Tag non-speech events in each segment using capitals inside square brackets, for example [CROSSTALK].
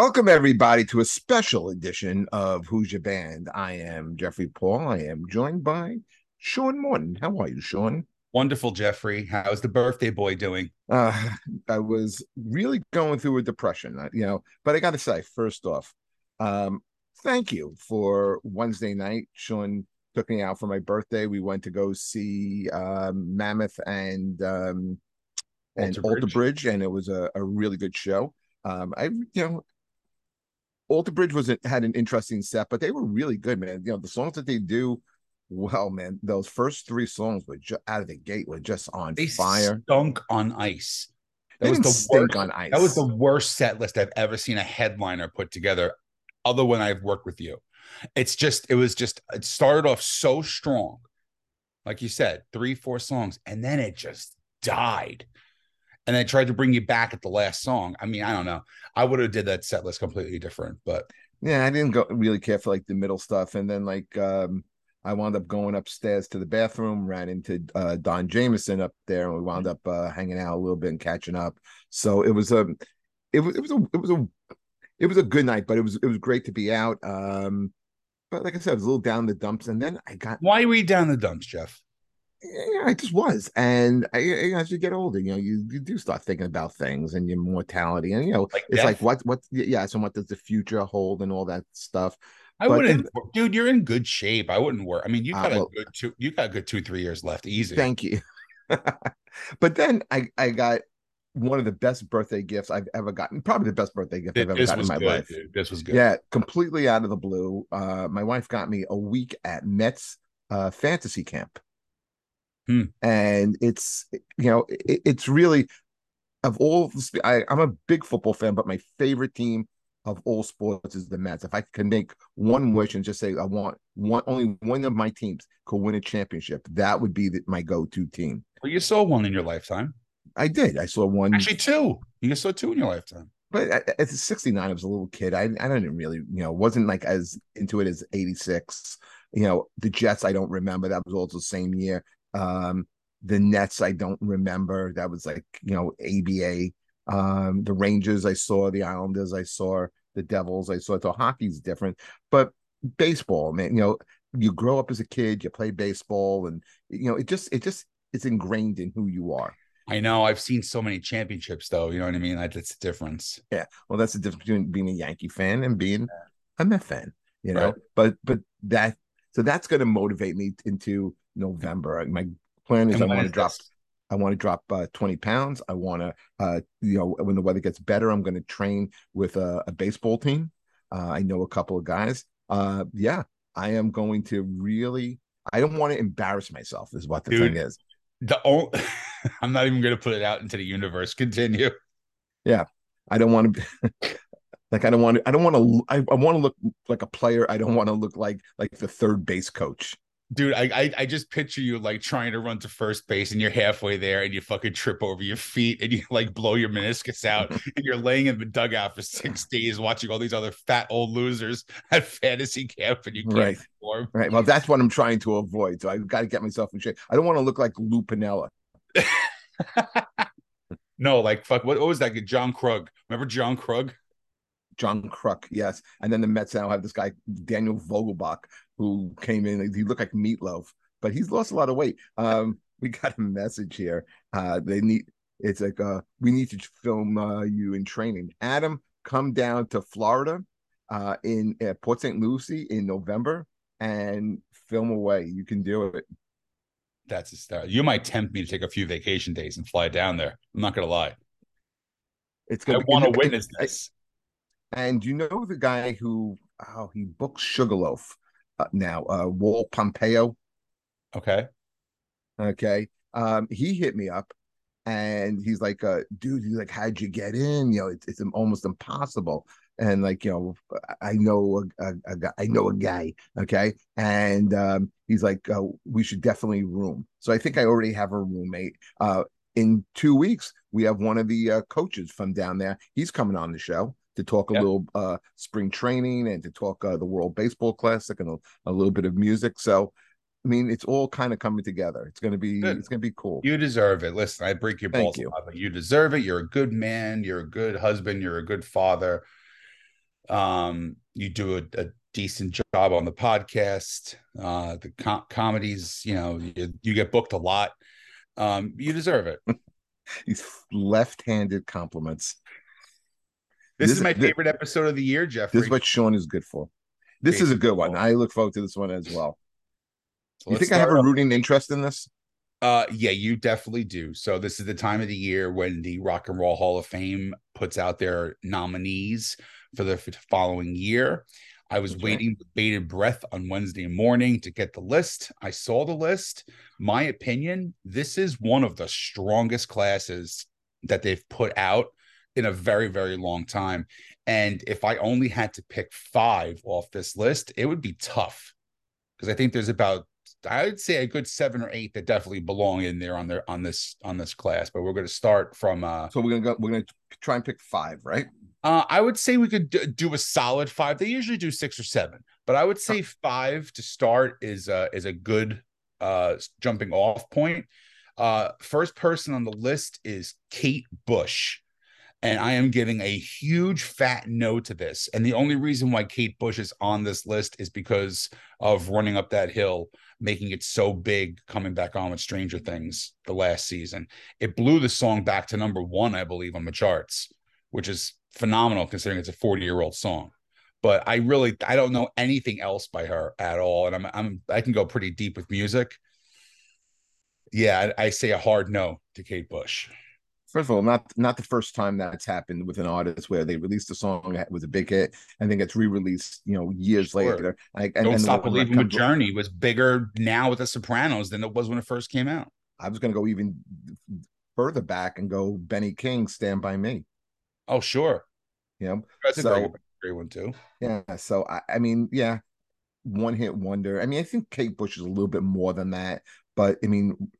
Welcome everybody to a special edition of Who's Your Band. I am Jeffrey Paul. I am joined by Sean Morton. How are you, Sean? Wonderful, Jeffrey. How's the birthday boy doing? Uh, I was really going through a depression, uh, you know, but I got to say, first off, um, thank you for Wednesday night. Sean took me out for my birthday. We went to go see um, Mammoth and um, and Alter Alter Bridge. Bridge, and it was a, a really good show. Um, I you know, Alter Bridge was had an interesting set, but they were really good, man. You know, the songs that they do, well, man, those first three songs were ju- out of the gate were just on They fire. stunk on ice. They That was the worst. on ice. That was the worst set list I've ever seen a headliner put together, other when I've worked with you. It's just, it was just, it started off so strong, like you said, three, four songs, and then it just died. And I tried to bring you back at the last song. I mean, I don't know. I would have did that set list completely different, but yeah. I didn't go really care for like the middle stuff, and then like um, I wound up going upstairs to the bathroom, ran into uh, Don Jameson up there, and we wound up uh, hanging out a little bit and catching up. So it was a, it was it was a it was a it was a good night, but it was it was great to be out. Um, but like I said, I was a little down the dumps, and then I got why were you down the dumps, Jeff? Yeah, I just was. And I, I- as you get older, you know, you, you do start thinking about things and your mortality, and you know, Like it's death? like what what yeah, so what does the future hold and all that stuff. I But wouldn't, dude. You're in good shape. I wouldn't work. I mean, you Uh, got well- a good two. You got a good two, three years left. Easy. Thank you. [LAUGHS] but then I I got one of the best birthday gifts I've ever gotten, probably the best birthday gift I've ever this gotten in my good. life. dude. This was good. Yeah, completely out of the blue. Uh, my wife got me a week at Mets uh, fantasy camp, Hmm. and it's you know it, it's really of all. I, I'm a big football fan, but my favorite team of all sports is the Mets. If I can make one wish and just say I want one, only one of my teams could win a championship, that would be the, my go-to team. Well, you saw one in your lifetime. I did. I saw one Actually, two. You saw two in your lifetime. but at, at 69 i was a little kid i i didn't really you know wasn't like as into it as 86 you know the jets i don't remember that was also the same year um the nets i don't remember that was like you know aba um the rangers i saw the islanders i saw the devils i saw so hockey's different but baseball man you know you grow up as a kid you play baseball and you know it just it just it's ingrained in who you are I know. I've seen so many championships, though. You know what I mean? That- That's the difference. Yeah. Well, that's the difference between being a Yankee fan and being a Met fan, you know. Right. But but that so that's going to motivate me into November. My plan is And I want to drop. this? I want to drop uh, 20 pounds. I want to, uh, you know, when the weather gets better, I'm going to train with a, a baseball team. Uh, I know a couple of guys. Uh, yeah, I am going to really. I don't want to embarrass myself. Is what the Dude. thing is. The only, [LAUGHS] I'm not even going to put it out into the universe. Continue. Yeah, I don't want to [LAUGHS] like I don't want to I don't want to I, I want to look like a player. I don't want to look like like the third base coach. Dude, I, I I just picture you like trying to run to first base and you're halfway there and you fucking trip over your feet and you [LAUGHS] like blow your meniscus out [LAUGHS] and you're laying in the dugout for six [LAUGHS] days watching all these other fat old losers at fantasy camp and you can't Right. perform. Right. Well, that's what I'm trying to avoid. So I've got to get myself in shape. I don't want to look like Lou Piniella. No, like fuck. What, what was that? John Kruk. Remember John Kruk? John Kruk, yes. And then the Mets now have this guy, Daniel Vogelbach, who came in. He looked like meatloaf, but he's lost a lot of weight. Um, we [LAUGHS] got a message here. Uh, they need it's like uh we need to film uh, you in training. Adam, come down to Florida uh in uh, Port St. Lucie in November and film away. You can do it. That's a star. You might tempt me to take a few vacation days and fly down there. I'm not gonna lie. It's gonna be- want to witness this. And you know the guy who oh he books Sugarloaf now, uh Walt Pompeo. Okay. Okay. Um, he hit me up and he's like, uh, dude, he's like, how'd you get in? You know, it's, it's almost impossible. And like, you know, I know a, a, a guy, I know a guy. Okay. And um, he's like, uh, we should definitely room. So I think I already have a roommate. Uh, in two weeks, we have one of the uh, coaches from down there. He's coming on the show to talk a Yeah. little uh, spring training and to talk uh, the World Baseball Classic and a, a little bit of music. So, I mean, it's all kind of coming together. It's gonna be, Good. it's gonna be cool. You deserve it. Listen, I break your balls you. but you deserve it. You're a good man. You're a good husband. You're a good father. Um, you do a, a decent job on the podcast. Uh, the com- comedies, you know, you, you get booked a lot. Um, you deserve it. [LAUGHS] These left-handed compliments. This, This- is my thi- favorite episode of the year, Jeffrey. This is what Sean is good for. This is a good one. I look forward to this one as well. So you think I have a off- rooting interest in this? Uh, yeah, you definitely do. So this is the time of the year when the Rock and Roll Hall of Fame puts out their nominees for the following year. I was That's right. waiting with bated breath on Wednesday morning to get the list. I saw the list. My opinion, this is one of the strongest classes that they've put out in a very, very long time. And if I only had to pick five off this list, it would be tough because I think there's about I'd say a good seven or eight that definitely belong in there on their on this on this class. But we're going to start from uh, So we're gonna go. We're gonna try and pick five, right? uh I would say we could d- do a solid five. They usually do six or seven, but I would say five to start is uh is a good uh jumping off point. Uh first person on the list is Kate Bush. And I am giving a huge fat no to this. And the only reason why Kate Bush is on this list is because of running up that hill, making it so big coming back on with Stranger Things the last season. It blew the song back to number one, I believe, on the charts, which is phenomenal considering it's a 40 year old song. But I really I don't know anything else by her at all. And I'm I'm I can go pretty deep with music. Yeah, I, I say a hard no to Kate Bush. First of all, not not the first time that's happened with an artist where they released a song that was a big hit and then gets re-released, you know, years Sure. later. Like, Don't and Stop Believing with Journey was bigger now with The Sopranos than it was when it first came out. I was going to go even further back and go Benny King, "Stand by Me." Oh, sure. You know, That's a So- great, great one too. yeah. So I, I mean, yeah, one hit wonder. I mean, I think Kate Bush is a little bit more than that, but I mean,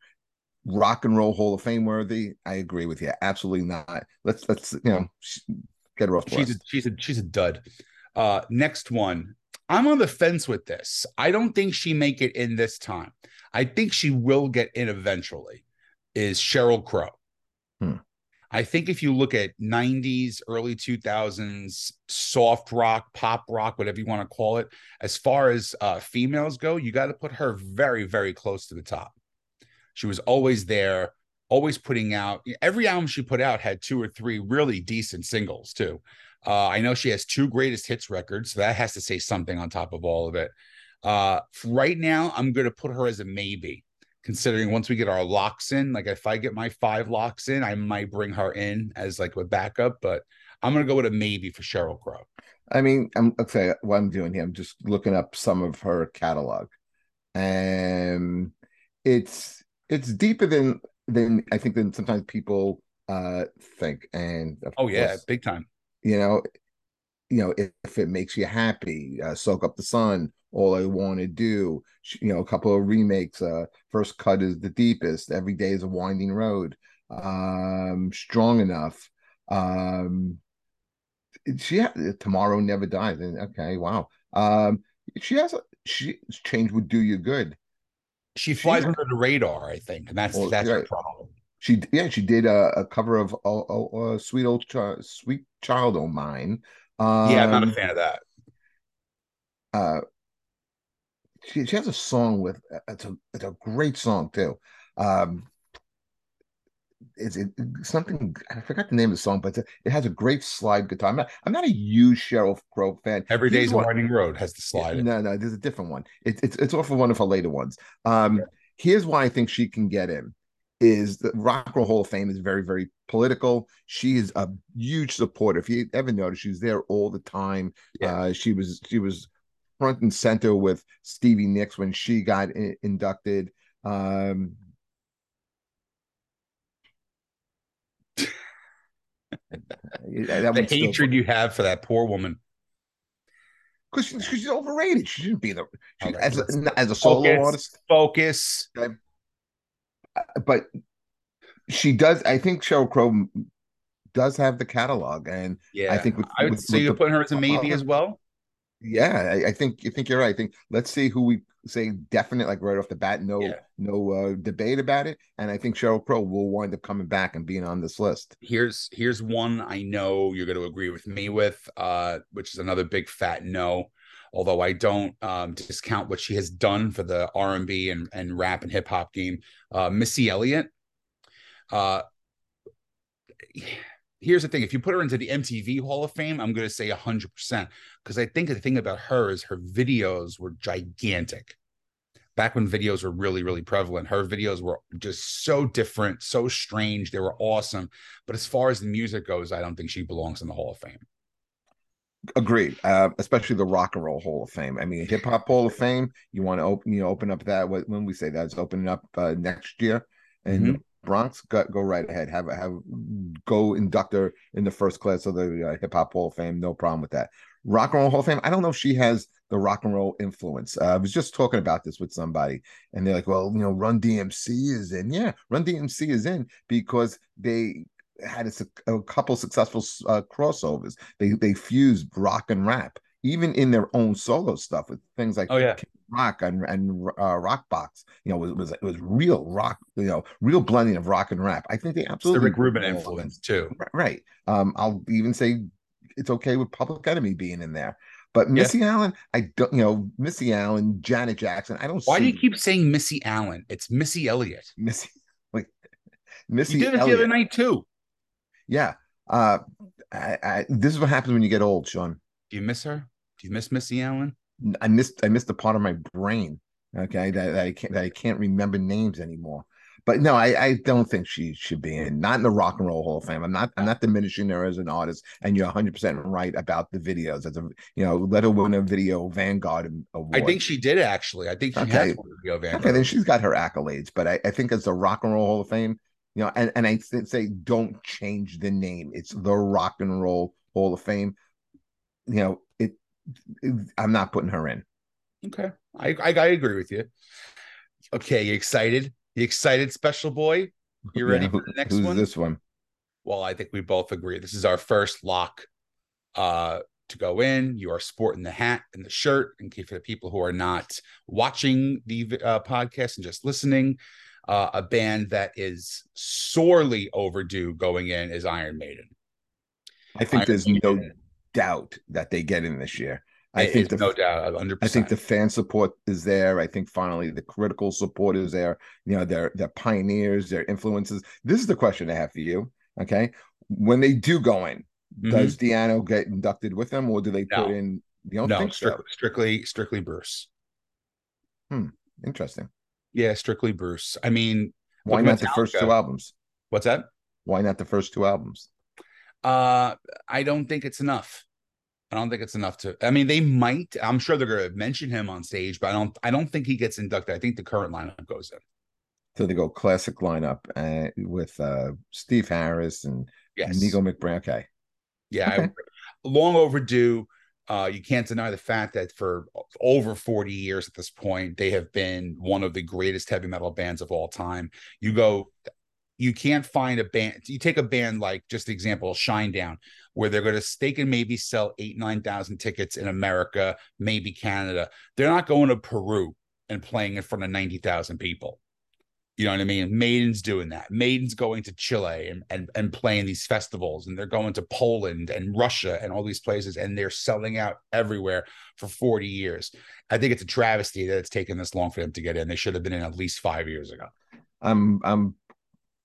rock and roll Hall of Fame worthy. I agree with you. Absolutely not. Let's let's you know get her off the She's a, list. she's a she's a dud. Uh, next one. I'm on the fence with this. I don't think she make it in this time. I think she will get in eventually. Is Sheryl Crow. Hmm. I think if you look at 90s, early 2000s, soft rock, pop rock, whatever you want to call it, as far as uh, females go, you got to put her very, very close to the top. She was always there, always putting out every album she put out had two or three really decent singles, too. Uh, I know she has two greatest hits records, so that has to say something on top of all of it. Uh, right now, I'm going to put her as a maybe, considering once we get our locks in, like if I get my five locks in, I might bring her in as like a backup, but I'm going to go with a maybe for Sheryl Crow. I mean, I'm okay. What I'm doing here, I'm just looking up some of her catalog, and it's it's deeper than than I think than sometimes people uh think. And Oh, yeah, big time. you know, you know, if, if it makes you happy, uh, soak up the sun. All I want to do, you know, a couple of remakes. Uh, first cut is the deepest. Every day is a winding road. Um, strong enough. Um, she ha- tomorrow never dies. And okay, wow. Um, she has a she change would do you good. She flies She- under the radar, I think, and that's Well, that's her problem. She yeah, she did a, a cover of oh, oh, uh, sweet old Chi- sweet child o' mine. Um, yeah, I'm not a fan of that. uh she, she has a song with it's a it's a great song too um is it something i forgot the name of the song but it has a great slide guitar. I'm not i'm not a huge sheryl crow fan. Every Day's a winding road has the slide it. no no there's a different one. It, it's it's off of one of her later ones. Um here's why i think she can get in is the rock and roll hall of fame is very very political. She is a huge supporter. If you ever notice she's there all the time. Yeah. uh she was she was front and center with stevie nicks when she got i- inducted. Um the hatred you have for that poor woman. because she, she's overrated. She shouldn't be the oh, she, All right, as a, as a solo Focus, artist, focus. Uh, but she does. I think Sheryl Crow does have the catalog, and Yeah, I think with, I would with- say with you're the- putting her as a maybe as well. Yeah, I, I think you think you're right. I think let's see who we say definite, like right off the bat, no Yeah. no uh, debate about it. And I think Sheryl Crow will wind up coming back and being on this list. Here's here's one I know you're going to agree with me with, uh, which is another big fat no. Although I don't um, discount what she has done for the R and B and and rap and hip hop game, uh, Missy Elliott. Uh, here's the thing: if you put her into the MTV Hall of Fame, I'm going to say 100 percent because I think the thing about her is her videos were gigantic. Back when videos were really, really prevalent, her videos were just so different, so strange. They were awesome. But as far as the music goes, I don't think she belongs in the Hall of Fame. Agreed. Uh, especially the Rock and Roll Hall of Fame. I mean, Hip Hop Hall of Fame. You want to open, you know, open up that when we say that it's opening up uh, next year in Mhm. Bronx. Go, go right ahead. Have have go induct her in the first class of the uh, Hip Hop Hall of Fame. No problem with that. Rock and Roll Hall of Fame. I don't know if she has the rock and roll influence. Uh, I was just talking about this with somebody, and they're like, "Well, you know, Run DMC is in. Yeah, Run DMC is in because they had a, a couple successful uh, crossovers. They they fused rock and rap, even in their own solo stuff with things like Oh yeah, rock and and uh, rock box. You know, it was it was real rock. You know, real blending of rock and rap. I think they it's the absolutely Rick Rubin influence too. Right. Um, I'll even say it's okay with Public Enemy being in there. But Missy Allen, I don't, you know, Missy Allen, Janet Jackson. I don't Why do you keep saying Missy Allen? It's Missy Elliott. Missy [LAUGHS] like Missy. You did it the other night too. Yeah. Uh, I, I, this is what happens when you get old, Sean. Do you miss her? Do you miss Missy Allen? I missed I missed a part of my brain. Okay, that, that I can't that I can't remember names anymore. But no, I, I don't think she should be in. Not in the Rock and Roll Hall of Fame. I'm not I'm not diminishing her as an artist. And you're 100 percent right about the videos. As a you know, let her win a video Vanguard award. I think she did actually. I think she Okay. has one of the Vanguard. Okay, then she's got her accolades. But I, I think as the Rock and Roll Hall of Fame, you know, and, and I say don't change the name. It's the Rock and Roll Hall of Fame. You know, I'm not putting her in. Okay, I, I I agree with you. Okay, you excited? You excited, special boy? You ready Yeah, for the next who's one? this one? Well, I think we both agree. This is our first lock uh to go in. You are sporting the hat and the shirt. And for the people who are not watching the uh, podcast and just listening, uh, a band that is sorely overdue going in is Iron Maiden. I think Iron there's no Maiden. Doubt that they get in this year. I It think the no doubt, hundred I think the fan support is there. I think finally the critical support is there. You know, they're they're pioneers, they're influences. This is the question I have for you. Okay. When they do go in, does Di'Anno get inducted with them or do they put Mm-hmm. In you no, think strictly, strictly, strictly Bruce. so? Interesting. Yeah, strictly Bruce. I mean, Why not the first two albums? what's that? Why not the first two albums? Uh, I don't think it's enough. I don't think it's enough to. I mean, they might. I'm sure they're going to mention him on stage, but I don't. I don't think he gets inducted. I think the current lineup goes in. So they go classic lineup uh, with uh, Steve Harris and Yes. Nicko. Okay. Yeah. Okay. agree. long overdue. Uh, you can't deny the fact that for over 40 years at this point, they have been one of the greatest heavy metal bands of all time. You go, you can't find a band. You take a band like just the example, Shinedown, where they're going to they can maybe sell eight, nine thousand tickets in America, maybe Canada. They're not going to Peru and playing in front of 90,000 people. You know what I mean? Maiden's doing that. Maiden's going to Chile and, and and playing these festivals, and they're going to Poland and Russia and all these places, and they're selling out everywhere for 40 years. I think it's a travesty that it's taken this long for them to get in. They should have been in at least five years ago. I'm I'm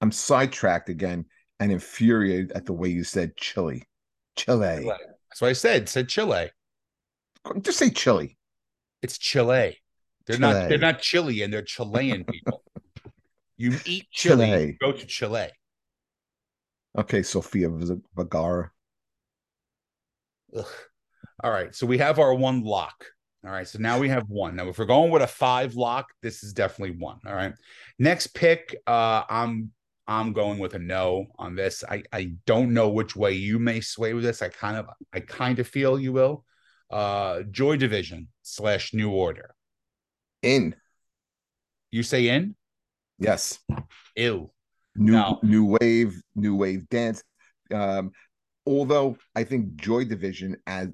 I'm sidetracked again and infuriated at the way you said Chile. Chile. That's what I said. Said Chile. Just say Chile. It's Chile. They're not they're not Chilean, they're Chilean people. [LAUGHS] you eat Chile, Chile. you go to Chile. Okay, Sofia Vergara. Ugh. All right, so we have our one lock. All right, so now we have one. Now, if we're going with a five lock, this is definitely one. All right, next pick, uh, I'm I'm going with a no on this. I I don't know which way you may sway with this. I kind of I kind of feel you will. Uh, Joy Division slash New Order. In. You say in? Yes. Ew. New No. new wave, new wave dance. Um, although I think Joy Division as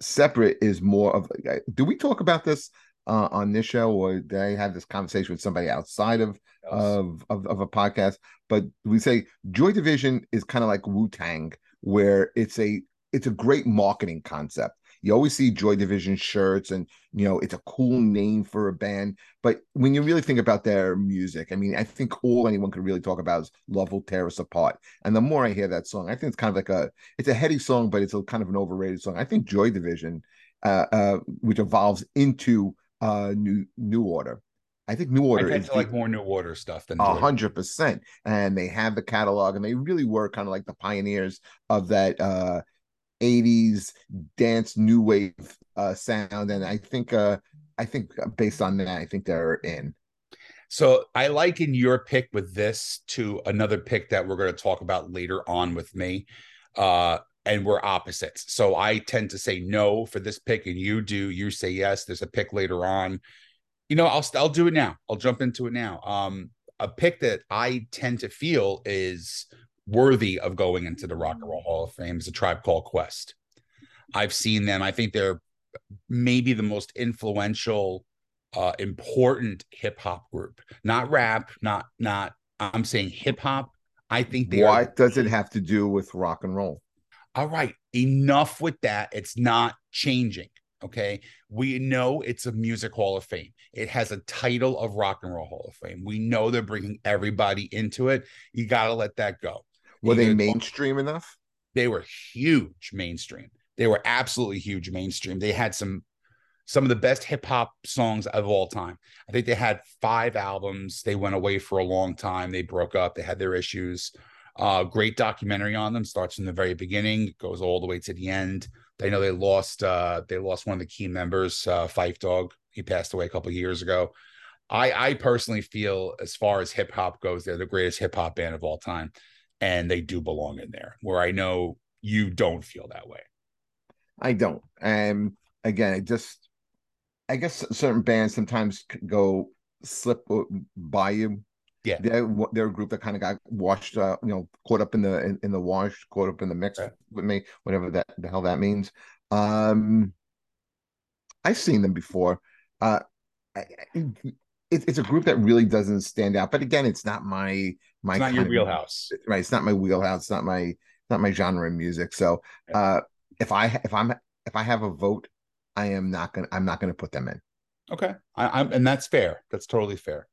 separate is more of do we talk about this uh, on this show or did I have this conversation with somebody outside of of, of, of a podcast but we say joy division is kind of like wu-tang where it's a it's a great marketing concept you always see Joy Division shirts, and you know it's a cool name for a band. But when you really think about their music, I mean, I think all anyone could really talk about is "Love Will Tear Us Apart." And the more I hear that song, I think it's kind of like a it's a heady song, but it's a kind of an overrated song. I think Joy Division, uh, uh, which evolves into uh, New New Order, I think New Order is like more New Order stuff than a hundred percent. And they have the catalog, and they really were kind of like the pioneers of that uh 80s dance new wave uh, sound. And i think uh i think based on that i think they're in. So i liken your pick with this to another pick that we're going to talk about later on with me. Uh and we're opposites so i tend to say no for this pick and you do you say yes there's a pick later on you know i'll i'll do it now i'll jump into it now um a pick that i tend to feel is worthy of going into the Rock and Roll Hall of Fame is a tribe called Quest. I've seen them. I think they're maybe the most influential, uh, important hip hop group. Not rap, not not. I'm saying hip hop. I think they. Why are, does it have to do with rock and roll? All right, enough with that. It's not changing. Okay. We know it's a music hall of fame. It has a title of rock and roll hall of fame. We know they're bringing everybody into it. You got to let that go. Were they mainstream enough? They were huge mainstream. They were absolutely huge mainstream. They had some some of the best hip hop songs of all time. I think they had five albums. They went away for a long time. They broke up. They had their issues. Uh, great documentary on them. Starts from the very beginning, goes all the way to the end. They know they lost. Uh, they lost one of the key members, uh, Phife Dawg. He passed away a couple years ago. I, I personally feel, as far as hip hop goes, they're the greatest hip hop band of all time and they do belong in there. Where I know you don't feel that way. I don't. And again, I just, I guess certain bands sometimes go slip by you. Yeah, they're they're a group that kind of got washed, uh, you know, caught up in the in, in the wash, caught up in the mix right. with me, whatever that the hell that means. Um, I've seen them before. Uh, I, it, it's a group that really doesn't stand out. But again, it's not my my it's not your wheelhouse, of, right? It's not my wheelhouse. It's not my not my genre of music. So yeah. uh, if I if I'm if I have a vote, I am not gonna I'm not gonna put them in. Okay, I, I, am and that's fair. That's totally fair.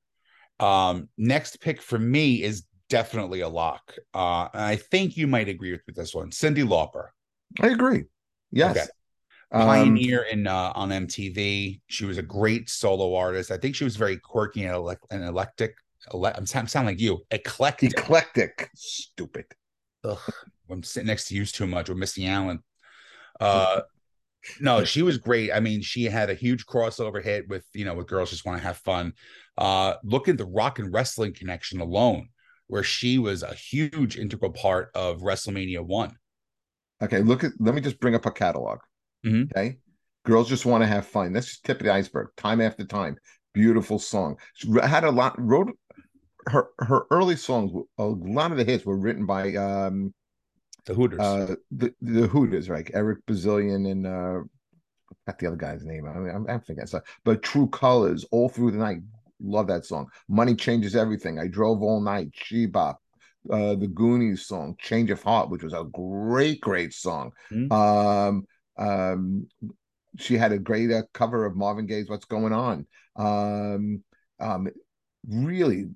Um, next pick for me is definitely a lock. Uh, and I think you might agree with, with this one, Cyndi Lauper. I agree. Yes. Okay pioneer um, in uh, on MTV. She was a great solo artist. I think she was very quirky and, ele- and eclectic. Ele- I'm sound, sound like you, eclectic. Eclectic, stupid. Ugh, I'm sitting next to you too much. We're Missy Allen. Uh, no, she was great. I mean, she had a huge crossover hit with you know with girls just want to have fun. Uh, look at the rock and wrestling connection alone, where she was a huge integral part of WrestleMania one. Okay, look at. Let me just bring up a catalog. Mm-hmm. Okay. Girls just want to have fun. That's just tip of the iceberg. Time after time. Beautiful song. She had a lot, wrote her her early songs, a lot of the hits were written by um the Hooters. Uh the, the Hooters, right? Eric Bazilian and uh not the other guy's name. I mean, I'm, I'm forgetting. So, but True Colors, all through the night. Love that song. Money changes everything. I drove all night. She-Bop. Uh, the Goonies song, Change of Heart, which was a great, great song. Mm-hmm. Um, um, she had a great uh, cover of Marvin Gaye's "What's Going On." Um, um, really,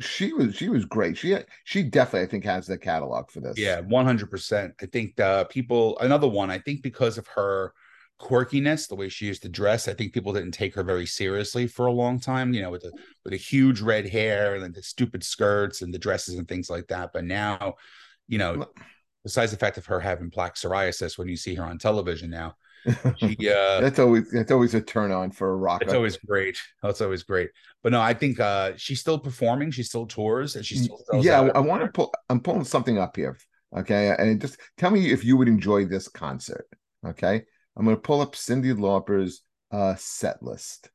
she was she was great. She she definitely I think has the catalog for this. Yeah, one hundred percent. I think the people another one. I think because of her quirkiness, the way she used to dress, I think people didn't take her very seriously for a long time. You know, with the with the huge red hair and the stupid skirts and the dresses and things like that. But now, you know besides the fact of her having plaque psoriasis when you see her on television now. She, uh, that's always that's always a turn on for a rock. It's always great. That's always great. But no, I think uh, she's still performing. She still tours, and she still. Yeah, I, I want to pull. I'm pulling something up here. Okay, and just tell me if you would enjoy this concert. Okay, I'm going to pull up Cyndi Lauper's uh, set list.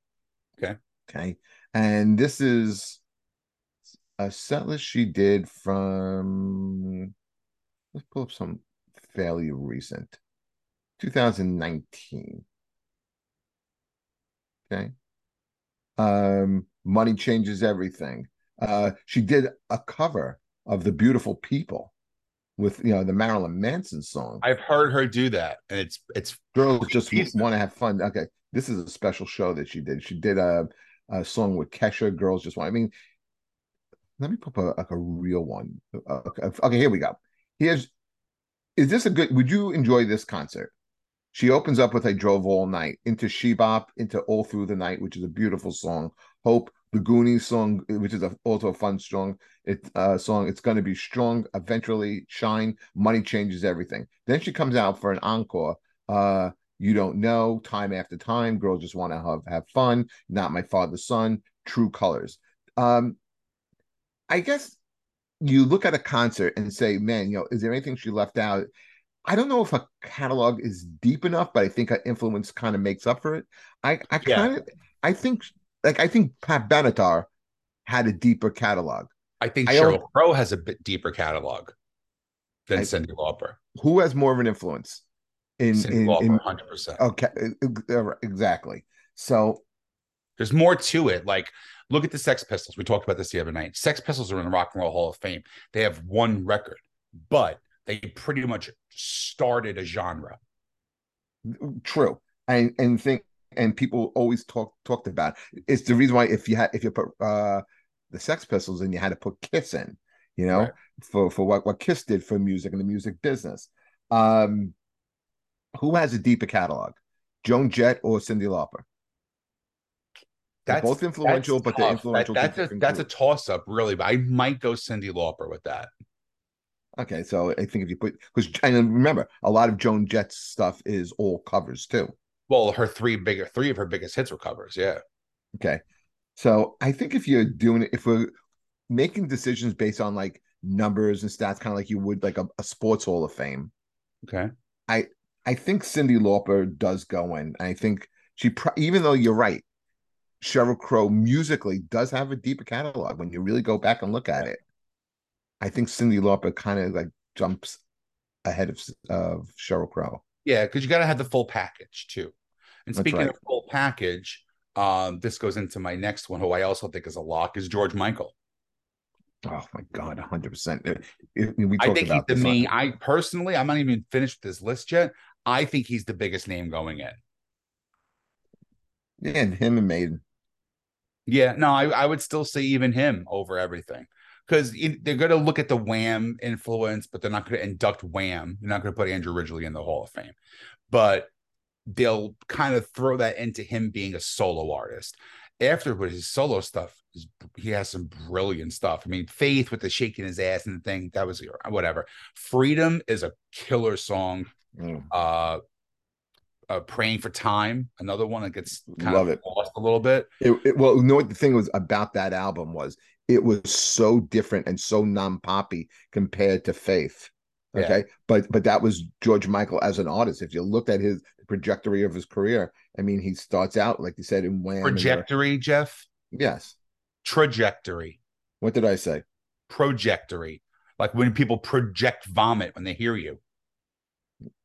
Okay. Okay, and this is a set list she did from Let's pull up some fairly recent. 2019. Okay. Um, Money Changes Everything. Uh, she did a cover of The Beautiful People with you know the Marilyn Manson song. I've heard her do that, and it's it's girls just want to have fun. Okay, this is a special show that she did. She did a, a song with Kesha. Girls just want. I mean, let me put a, like a real one. Okay, okay, here we go. Here's. Is this a good? Would you enjoy this concert? She opens up with "I Drove All Night" into She Bop, into "All Through the Night," which is a beautiful song. Hope the Goonies song, which is a, also a fun song. It uh, song. It's going to be strong. Eventually, shine. Money changes everything. Then she comes out for an encore. Uh, you don't know. Time after time, girls just want to have have fun. Not my father's son. True colors. Um, I guess you look at a concert and say, man, you know, is there anything she left out? I don't know if a catalog is deep enough, but I think influence kind of makes up for it. I, I kind of, I think, like, I think Pat Benatar had a deeper catalog. I think I Sheryl Crow has a bit deeper catalog than I, Cyndi Lauper. Who has more of an influence? In in, Lauper, hundred percent. Okay, exactly. So there's more to it. Like, look at the Sex Pistols. We talked about this the other night. Sex Pistols are in the Rock and Roll Hall of Fame. They have one record, but they pretty much started a genre. True, and and think and people always talk talked about it. it's the reason why if you had if you put uh the Sex Pistols and you had to put Kiss in, you know, right. for for what what Kiss did for music and the music business. Um, who has a deeper catalog, Joan Jett or Cyndi Lauper? That's both influential, but they're influential. That, that's a that's a toss up, really. But I might go Cyndi Lauper with that. Okay, so I think if you put because and remember, a lot of Joan Jett's stuff is all covers too. Well, her three bigger three of her biggest hits were covers. Yeah. Okay, so I think if you're doing it, if we're making decisions based on like numbers and stats, kind of like you would like a, a sports Hall of Fame. Okay. I I think Cyndi Lauper does go in. I think she, even though you're right, Sheryl Crow musically does have a deeper catalog when you really go back and look at it. I think Cyndi Lauper kind of like jumps ahead of of Sheryl Crow. Yeah, because you got to have the full package too. And speaking right. of full package, um, this goes into my next one, who I also think is a lock, is George Michael. Oh my god, hundred percent. I think he's the main. I personally, I'm not even finished with this list yet. I think he's the biggest name going in. Yeah, and him and Maiden. Yeah, no, I, I would still say even him over everything because they're going to look at the Wham influence, but they're not going to induct Wham. They're not going to put Andrew Ridgeley in the Hall of Fame, but they'll kind of throw that into him being a solo artist. After with his solo stuff, he has some brilliant stuff. I mean, Faith with the shaking his ass and the thing that was whatever. Freedom is a killer song. Mm. Uh, uh, praying for time, another one that gets kind Love of it. lost a little bit. It, it, well, you know what the thing was about that album was it was so different and so non-poppy compared to Faith. Okay, yeah. but but that was George Michael as an artist. If you looked at his trajectory of his career, I mean, he starts out like you said in Wham. Trajectory, Jeff. Yes. Trajectory. What did I say? Projectory. Like when people project vomit when they hear you.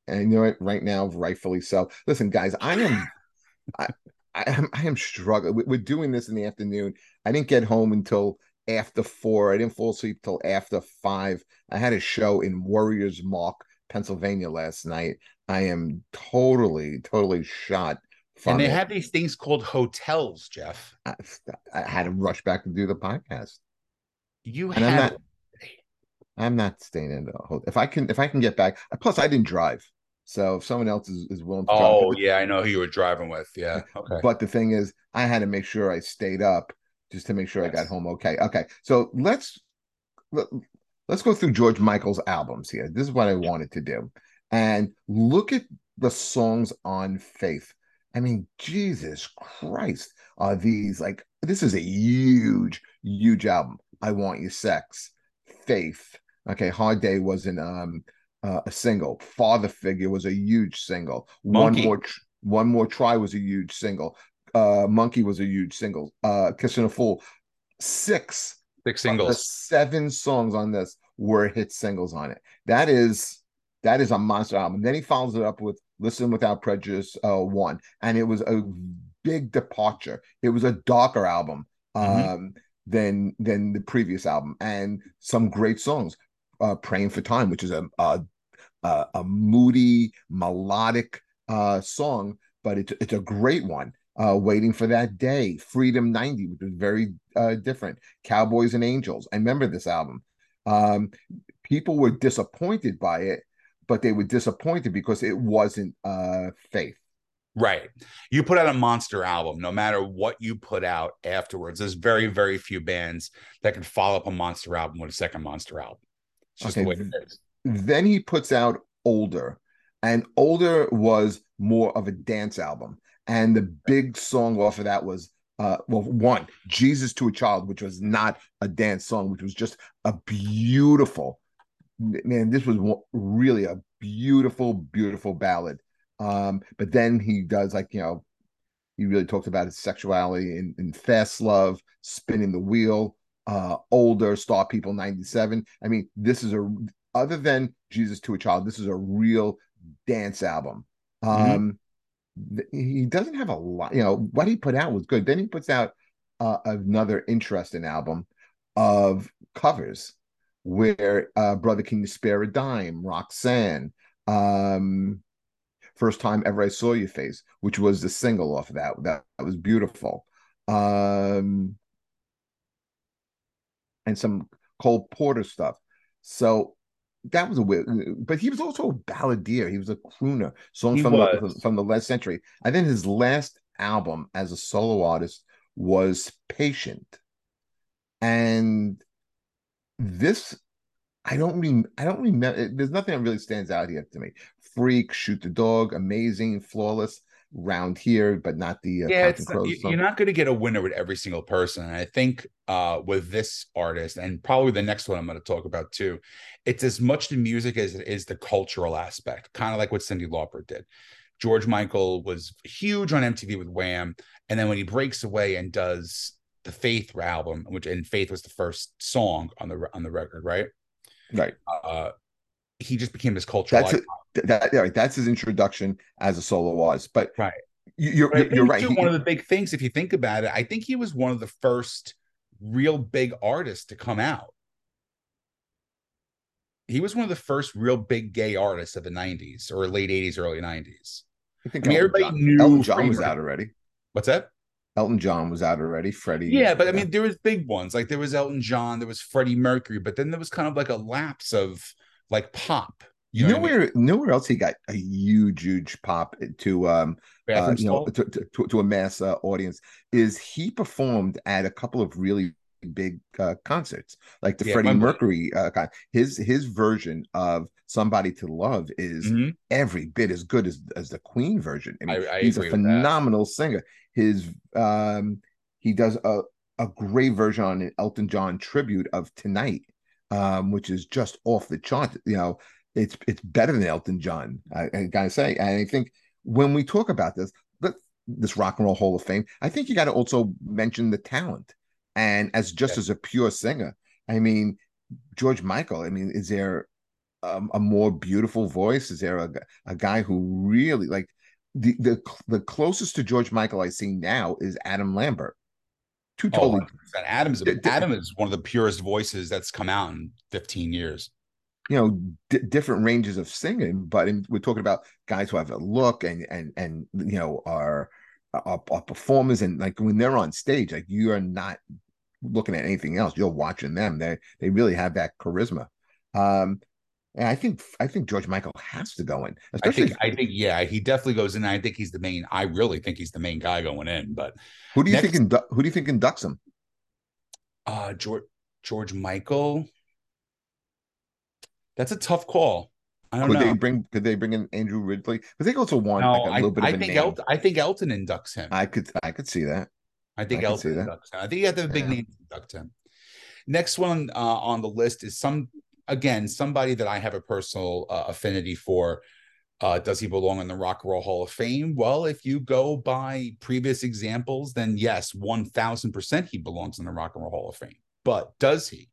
And you know what? Right now, rightfully so. Listen, guys, I am, I, I am, I am struggling. We're doing this in the afternoon. I didn't get home until after four. I didn't fall asleep till after five. I had a show in Warriors Mark, Pennsylvania last night. I am totally, totally shot. and they it. have these things called hotels, Jeff. I, I, had to rush back to do the podcast. You and have. I'm not, I'm not staying in a hotel. If I can, if I can get back. Plus, I didn't drive. So if someone else is, is willing to Oh yeah, I know who you were driving with. Yeah. [LAUGHS] Okay. But the thing is, I had to make sure I stayed up just to make sure yes. I got home okay. Okay. So let's let, let's go through George Michael's albums here. This is what I wanted to do. And look at the songs on Faith. I mean, Jesus Christ, are these like this is a huge, huge album. I want you sex, Faith. Okay, Hard Day was an um uh, a single. Father Figure was a huge single. Monkey. One more, tr- one more try was a huge single. Uh, Monkey was a huge single. Uh, Kissing a Fool, six, six singles. seven songs on this were hit singles on it. That is that is a monster album. Then he follows it up with Listen Without Prejudice uh, one, and it was a big departure. It was a darker album um, mm-hmm. than than the previous album, and some great songs. Uh, Praying for Time, which is a a, a, a moody melodic uh, song, but it's it's a great one. Uh, Waiting for That Day, Freedom 90, which was very uh, different. Cowboys and Angels. I remember this album. Um, people were disappointed by it, but they were disappointed because it wasn't uh, Faith. Right. You put out a monster album, no matter what you put out afterwards. There's very, very few bands that can follow up a monster album with a second monster album. It's just okay. the way it is. Then he puts out Older, and Older was more of a dance album. And the big song off of that was uh, well, one, Jesus to a Child, which was not a dance song, which was just a beautiful, man, this was really a beautiful, beautiful ballad. Um, but then he does like, you know, he really talks about his sexuality in, in Fast Love, Spinning the Wheel, uh, Older, Star People 97. I mean, this is a, other than Jesus to a Child, this is a real dance album. Mm-hmm. He doesn't have a lot. You know, what he put out was good. Then he puts out uh, another interesting album of covers where uh, Brother Can You Spare a Dime, Roxanne, um, First Time Ever I Saw Your Face, which was the single off of that. That, that was beautiful. Um, and some Cole Porter stuff. So that was a weird, but he was also a balladeer. He was a crooner, songs from the, from the last century. I think his last album as a solo artist was Patient, and this I don't mean I don't remember. There's nothing that really stands out here to me. Freak, Shoot the Dog, Amazing, Flawless round here, but not the uh, yeah. you're not going to get a winner with every single person. And I think uh, with this artist, and probably the next one I'm going to talk about too, it's as much the music as it is the cultural aspect, kind of like what Cyndi Lauper did. George Michael was huge on MTV with Wham, and then when he breaks away and does the Faith album, which and Faith was the first song on the on the record, right? Right. Uh, he just became this cultural that's a, that, right, that's his introduction as a solo artist but right you're, you're, you're right he, one of the big things if you think about it i think he was one of the first real big artists to come out he was one of the first real big gay artists of the 90s or late 80s early 90s i think I mean, everybody John, knew elton john was out already what's that Elton John was out already. Freddie. Yeah, but I mean, there was big ones. Like there was Elton John, there was Freddie Mercury, but then there was kind of like a lapse of like pop. You know, nowhere, I mean? nowhere else he got a huge, huge pop to um, uh, you know, to, to, to a mass uh, audience. Is he performed at a couple of really big uh, concerts, like the yeah, Freddie Mercury. Uh, his his version of "Somebody to Love" is mm-hmm. every bit as good as as the Queen version. I mean, I, I he's a phenomenal singer. His um, he does a a great version on an Elton John tribute of "Tonight." Um, which is just off the chart. You know, it's it's better than Elton John. I, I gotta say, and I think when we talk about this, this Rock and Roll Hall of Fame, I think you got to also mention the talent. And as just yeah. as a pure singer, I mean, George Michael. I mean, is there a, a more beautiful voice? Is there a, a guy who really like the the the closest to George Michael I see now is Adam Lambert two oh, totally. Oh, Adam's Adam is one of the purest voices that's come out in 15 years. You know, d- different ranges of singing, but in, we're talking about guys who have a look and and and you know are, are, are performers and like when they're on stage, like you are not looking at anything else. You're watching them. They they really have that charisma. Um, and I think I think George Michael has to go in. I think I think yeah, he definitely goes in. I think he's the main. I really think he's the main guy going in. But who do you next, think indu- who do you think inducts him? Uh George George Michael. That's a tough call. I don't could know. they bring could they bring in Andrew Ridgeley? Because they also want no, like a little I, bit I of think Elton, I think Elton inducts him. I could I could see that. I think I Elton inducts him. I think you have to have a big yeah. name to induct him. Next one uh, on the list is some again, somebody that I have a personal uh, affinity for. Uh, does he belong in the Rock and Roll Hall of Fame? Well, if you go by previous examples, then yes, 1000% he belongs in the Rock and Roll Hall of Fame. But does he?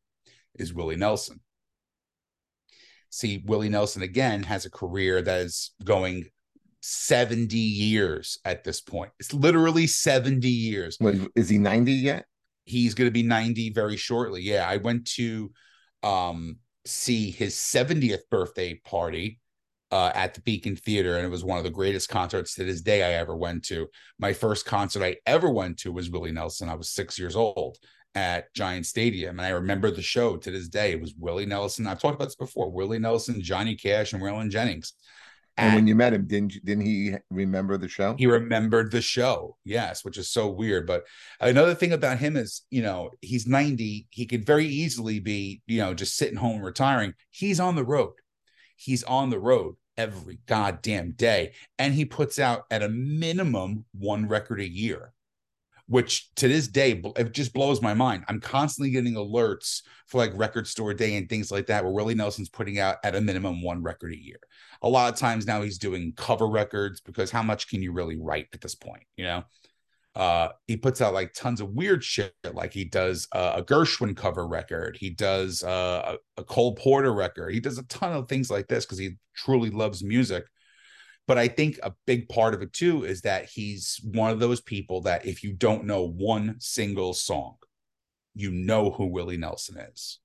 Is Willie Nelson. See, Willie Nelson again has a career that is going 70 years at this point. It's literally 70 years. Is he 90 yet? He's going to be 90 very shortly. Yeah, I went to um, see his 70th birthday party uh, at the Beacon Theater, and it was one of the greatest concerts to this day I ever went to. My first concert I ever went to was Willie Nelson. I was six years old at Giant Stadium, and I remember the show to this day. It was Willie Nelson. I've talked about this before. Willie Nelson, Johnny Cash, and Waylon Jennings. And, and when you met him, didn't you, didn't he remember the show? He remembered the show, yes, which is so weird. But another thing about him is, you know, he's 90. He could very easily be, you know, just sitting home retiring. He's on the road. He's on the road every goddamn day. And he puts out at a minimum one record a year which to this day it just blows my mind. I'm constantly getting alerts for like record store day and things like that, where Willie Nelson's putting out at a minimum one record a year. A lot of times now he's doing cover records because how much can you really write at this point? You know, uh, he puts out like tons of weird shit. Like he does uh, a Gershwin cover record. He does uh, a, a Cole Porter record. He does a ton of things like this because he truly loves music. But I think a big part of it too is that he's one of those people that if you don't know one single song, you know who Willie Nelson is.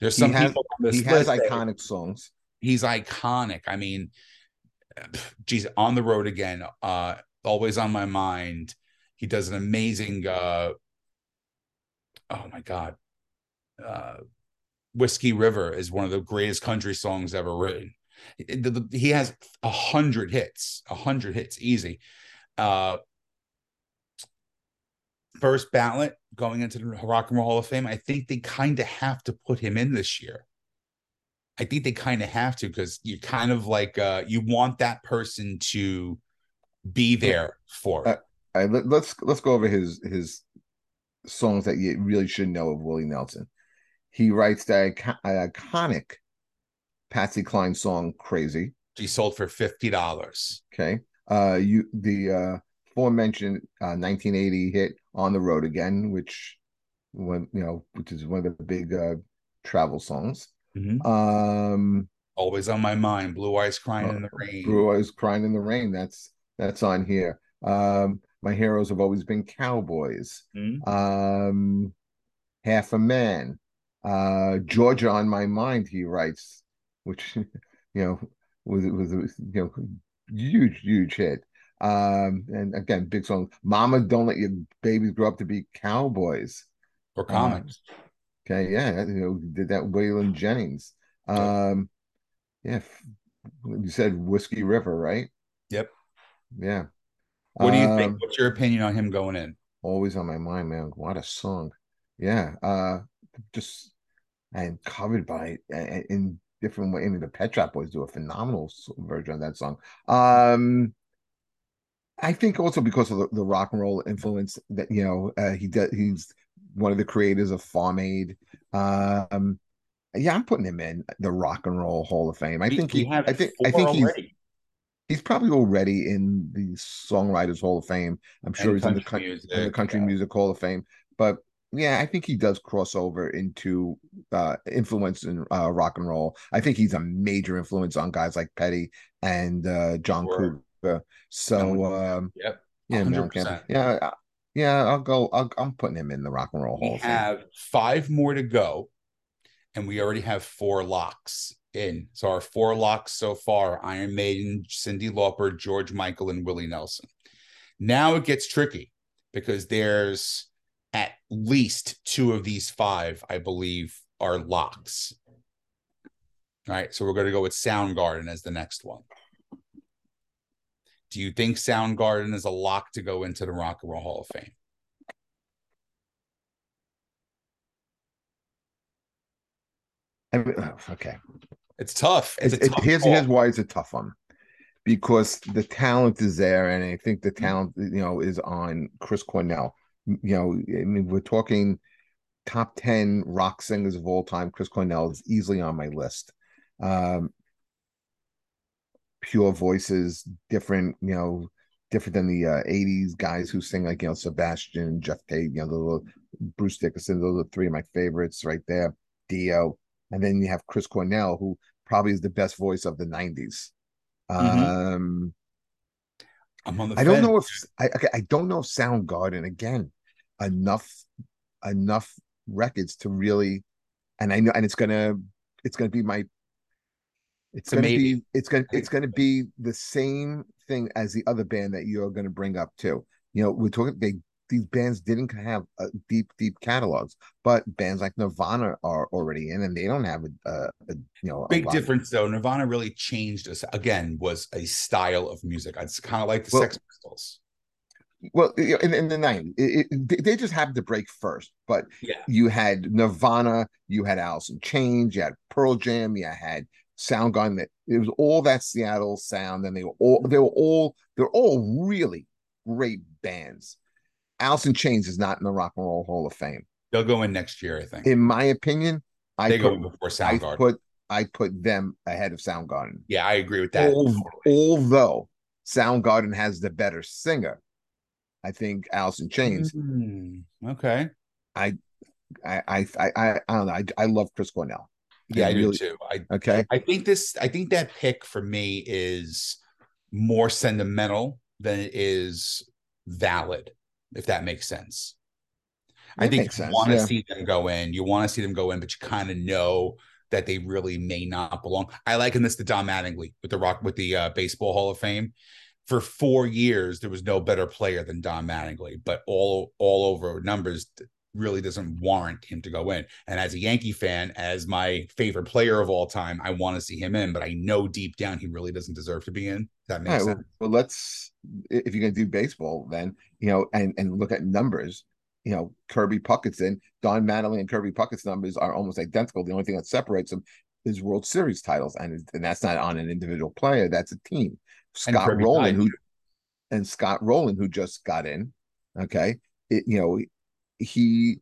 There's some he has, people he has iconic songs. He's iconic. I mean, [SIGHS] geez, on the road again, uh, always on my mind. He does an amazing uh oh my god. Uh Whiskey River is one of the greatest country songs ever written he has a hundred hits, a hundred hits, easy. Uh, first ballot going into the Rock and Roll Hall of Fame. I think they kind of have to put him in this year. I think they kind of have to because you kind of like uh, you want that person to be there for. Uh, right, let, let's let's go over his his songs that you really should know of Willie Nelson. He writes the iconic Patsy Cline song "Crazy." She sold for fifty dollars. Okay. Uh, you the uh aforementioned uh 1980 hit "On the Road Again," which when you know, which is one of the big uh travel songs. Mm-hmm. Um, always on my mind. Blue eyes crying uh, in the rain. Blue eyes crying in the rain. That's that's on here. Um, my heroes have always been cowboys. Mm-hmm. Um, half a man. Uh, Georgia on my mind. He writes which [LAUGHS] you know was was you know huge huge hit. Um, and again, big song. Mama, don't let your babies grow up to be cowboys or comics. okay, yeah, you know, did that Waylon Jennings. Um, yeah, you said Whiskey River, right? Yep. Yeah. What do you um, think? What's your opinion on him going in? Always on my mind, man. What a song. Yeah. Uh, just and covered by in different way. I mean, the Pet Shop Boys do a phenomenal version of that song. Um, I think also because of the, the rock and roll influence that you know uh, he does. He's one of the creators of Farm Aid. Um, yeah, I'm putting him in the Rock and Roll Hall of Fame. I think he. I think. I think he's. He's probably already in the Songwriters Hall of Fame. I'm sure and he's in the, music, in the Country yeah. Music Hall of Fame. But yeah, I think he does cross over into uh, influence in uh, rock and roll. I think he's a major influence on guys like Petty and uh, John sure. Cougar. So, um, yep, yeah, yeah, uh, yeah. I'll go. i am putting him in the rock and roll. Hall. We have five more to go, and we already have four locks in. So our four locks so far: Iron Maiden, Cyndi Lauper, George Michael, and Willie Nelson. Now it gets tricky because there's at least two of these five, I believe, are locks. All right, so we're going to go with Soundgarden as the next one. Do you think Soundgarden is a lock to go into the Rock and Roll Hall of Fame? [SIGHS] Okay, it's tough. It's, it, here's, here's why it's a tough one because the talent is there, and I think the mm-hmm. talent you know is on Chris Cornell you know, I mean, we're talking top 10 rock singers of all time. Chris Cornell is easily on my list. Um, pure voices, different, you know, different than the uh, 80s guys who sing like, you know, Sebastian, Geoff Tate, you know, the little Bruce Dickinson. Those are three of my favorites right there. Dio. And then you have Chris Cornell, who probably is the best voice of the 90s. Mm-hmm. Um, I'm on the I don't know if I I don't know if Soundgarden again enough enough records to really and I know and it's gonna it's gonna be my it's gonna maybe. be it's gonna it's gonna be [LAUGHS] the same thing as the other band that you're gonna bring up too. You know, we're talking they these bands didn't have uh, deep deep catalogs, but bands like Nirvana are already in, and they don't have a, a, a you know Big difference though. Nirvana really changed us again. Was a style of music. It's kind of like the Well- Sex Pistols. Well, in, in the nineties, they- just happened to break first. But Yeah. you had Nirvana, you had Alice in Chains, you had Pearl Jam, you had Soundgarden. That it was all that Seattle sound, and they were all they were all they're all really great bands. Alice in Chains is not in the Rock and Roll Hall of Fame, They'll go in next year, I think. in my opinion. I they go put, before I put I put them ahead of Soundgarden. yeah, I agree with that. Al- although Soundgarden has the better singer, I think Alice in Chains. Hmm, okay. I I I I I don't know. I, I love Chris Cornell. Yeah, I, do really- too. I Okay. I think this I think that pick for me is more sentimental than it is valid, if that makes sense. I think you want to yeah. see them go in. You want to see them go in, but you kind of know that they really may not belong. I liken this to Don Mattingly with the rock with the uh, baseball Hall of Fame. For four years, there was no better player than Don Mattingly, but all all over numbers really doesn't warrant him to go in. And as a Yankee fan, as my favorite player of all time, I want to see him in, but I know deep down he really doesn't deserve to be in. That makes right, sense. well, well, let's if you're gonna do baseball, then you know, and and look at numbers. You know, Kirby Puckett's in. Don Mattingly and Kirby Puckett's numbers are almost identical. The only thing that separates them is World Series titles, and and that's not on an individual player. That's a team. Scott Rolen, who and Scott Rolen, who just got in. Okay, it, you know, he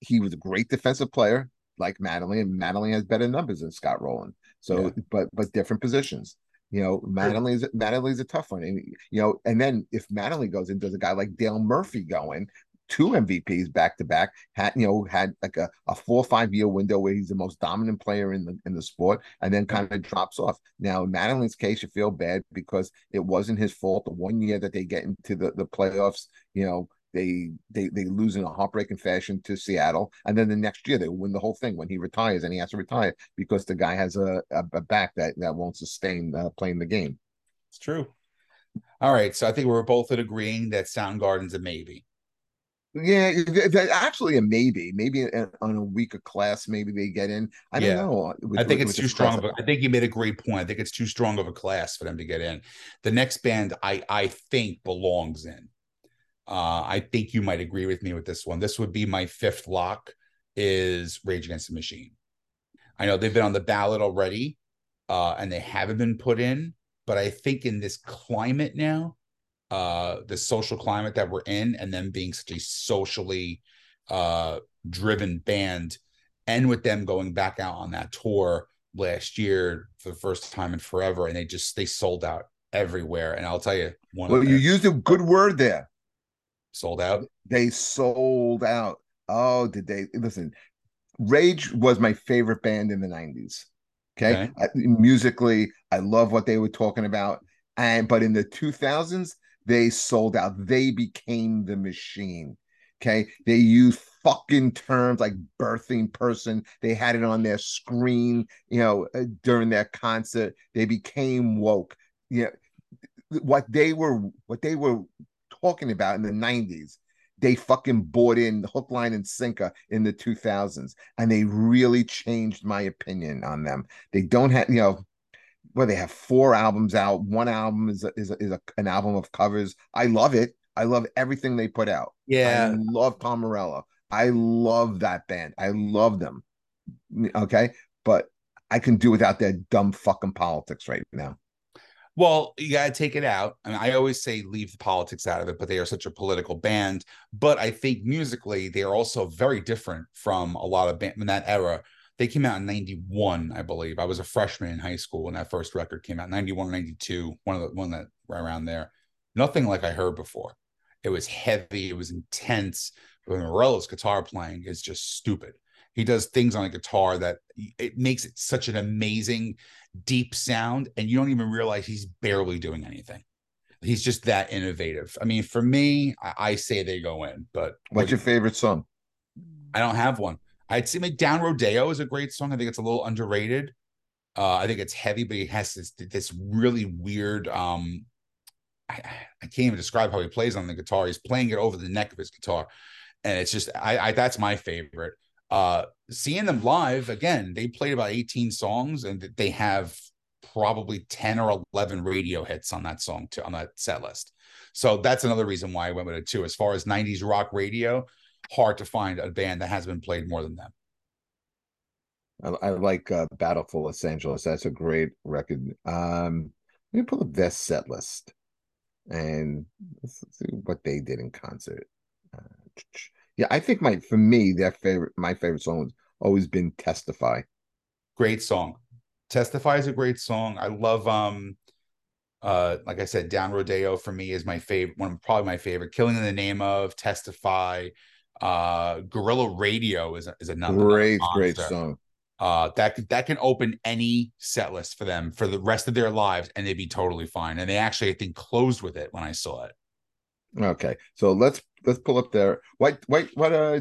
he was a great defensive player like Mattingly, and Mattingly has better numbers than Scott Rolen. So, Yeah. but but different positions. You know, Mattingly's Mattingly's a tough one, and you know, and then if Mattingly goes in, does a guy like Dale Murphy go in? Two MVPs back to back, had you know had like a, a four or five year window where he's the most dominant player in the in the sport, and then kind of drops off. Now, in Mattingly's case, you feel bad because it wasn't his fault. The one year that they get into the the playoffs, you know, they they they lose in a heartbreaking fashion to Seattle, and then the next year they win the whole thing when he retires, and he has to retire because the guy has a a, a back that that won't sustain uh, playing the game. It's true. All right. So I think we're both in agreeing that Soundgarden's a maybe. Yeah, actually a maybe, maybe on a weaker class, maybe they get in. I don't Yeah. know. with- I think with- it's with too strong of a, I think you made a great point. I think it's too strong of a class for them to get in. The next band I I think belongs in. Uh, I think you might agree with me with this one. This would be my fifth lock is Rage Against the Machine. I know they've been on the ballot already, uh, and they haven't been put in, but I think in this climate now, uh, the social climate that we're in, and them being such a socially uh driven band, and with them going back out on that tour last year for the first time in forever, and they just they sold out everywhere. And I'll tell you, one Well, you used a good word there. sold out. They sold out. Oh, did they listen? Rage was my favorite band in the 90s. Okay. Okay. I- musically, I love what they were talking about. And but in the 2000s, they sold out. They became the machine. Okay. They used fucking terms like birthing person. They had it on their screen, you know, uh, during their concert. They became woke. You know, what they were what they were talking about in the 90s they fucking bought in hook line and sinker in the 2000s and they really changed my opinion on them they don't have you know well they have four albums out. One album is a, is, a, is a, an album of covers. I love it. I love everything they put out. Yeah, i love tom morello. I love that band. I love them. Okay? But i can do without their dumb fucking politics right now. Well, you got to take it out. I mean, I always say leave the politics out of it, but they are such a political band. But I think musically, they are also very different from a lot of band in that era. They came out in 91, I believe. I was a freshman in high school when that first record came out, 91 or 92, one of the one that right around there. Nothing like I heard before. It was heavy, it was intense. But Morello's guitar playing is just stupid. He does things on a guitar that it makes it such an amazing deep sound and you don't even realize he's barely doing anything He's just that innovative. I mean, for me, I, I say they go in, but What's your favorite song? I don't have one. I'd say like Down Rodeo is a great song. I think it's a little underrated. Uh, I think it's heavy, but he has this this really weird. Um, I, I can't even describe how he plays on the guitar. He's playing it over the neck of his guitar, and it's just I, I that's my favorite. Uh, seeing them live again, they played about 18 songs, and they have probably 10 or 11 radio hits on that song too, on that set list. So that's another reason why I went with it too. As far as 90s rock radio, hard to find a band that has been played more than them. I, I like uh, Battle for Los Angeles. That's a great record. Um, let me pull up their set list and let's see what they did in concert. Uh, yeah, I think my for me their favorite my favorite song has always been Testify. Great song. Testify is a great song. I love um uh like I said, Down Rodeo for me is my favorite one, probably my favorite. Killing in the Name of, Testify, uh Guerrilla Radio is is another great, great song. Uh that that can open any set list for them for the rest of their lives and they'd be totally fine. And they actually I think closed with it when I saw it. Okay. So let's let's pull up there. What what what uh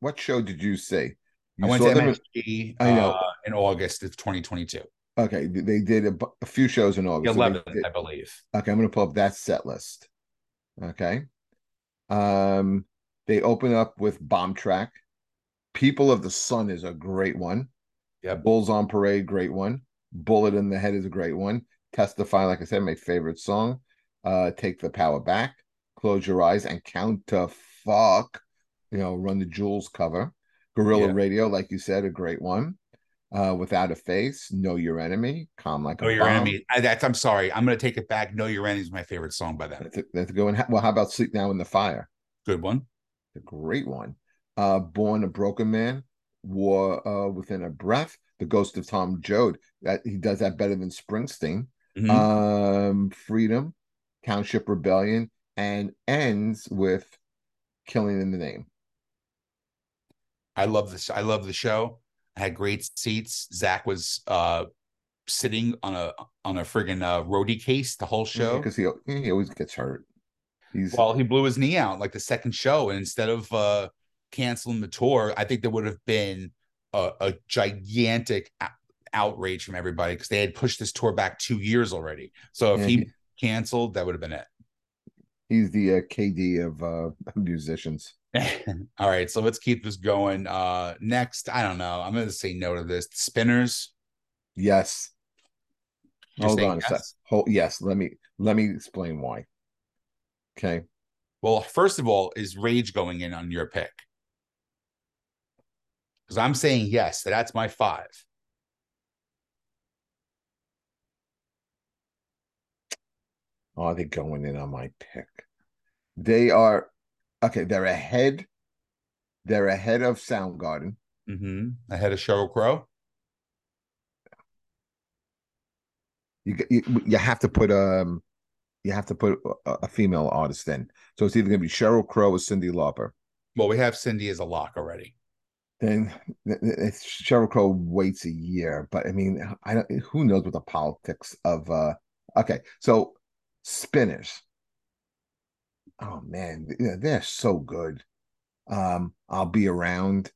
what show did you see? You I went to MSG I know. Uh, in August of 2022. Okay, they did a, a few shows in August. 11, so I believe. Okay, I'm going to pull up that set list. Okay. Um, they open up with Bomb Track. People of the Sun is a great one. Yeah. Bulls on Parade, great one. Bullet in the Head is a great one. Testify, like I said, my favorite song. Uh, Take the Power Back. Close Your Eyes and Count to Fuck. You know, Run the Jewels cover. Guerrilla yeah. Radio, like you said, a great one. Uh, Without a Face, Know Your Enemy, Calm Like know a Your bomb. Enemy. I, that's, I'm sorry. I'm going to take it back. Know Your Enemy is my favorite song by them. That's a, that's a good one. Well, how about Sleep Now in the Fire? Good one. A great one. Uh, Born a Broken Man, War uh, Within a Breath, The Ghost of Tom Joad. That he does that better than Springsteen. Mm-hmm. Um, Freedom, Township Rebellion, and ends with Killing in the Name. I love this. I love the show. I had great seats. Zach was uh sitting on a on a friggin' uh, roadie case the whole show because he he always gets hurt. He's well, he blew his knee out like the second show, and instead of uh canceling the tour, I think there would have been a, a gigantic outrage from everybody because they had pushed this tour back two years already. So if yeah, he, he canceled, that would have been it. He's the uh, KD of uh, [LAUGHS] musicians. [LAUGHS] All right, so let's keep this going. Uh next, I don't know. I'm gonna say no to this. Spinners. Yes. You're Hold on a sec. Hold, yes, let me let me explain why. Okay. Well, first of all, is Rage going in on your pick? Because I'm saying yes, that's my five. Oh, are they going in on my pick? They are okay, they're ahead. They're ahead of Soundgarden. Mm-hmm. Ahead of Sheryl Crow. You, you you have to put um you have to put a, a female artist in. So it's either going to be Sheryl Crow or Cyndi Lauper. Well, we have Cyndi as a lock already. Then Sheryl Crow waits a year, but I mean, I don't. Who knows what the politics of? uh Okay, so Spinners oh man, they're so good. Um, I'll be around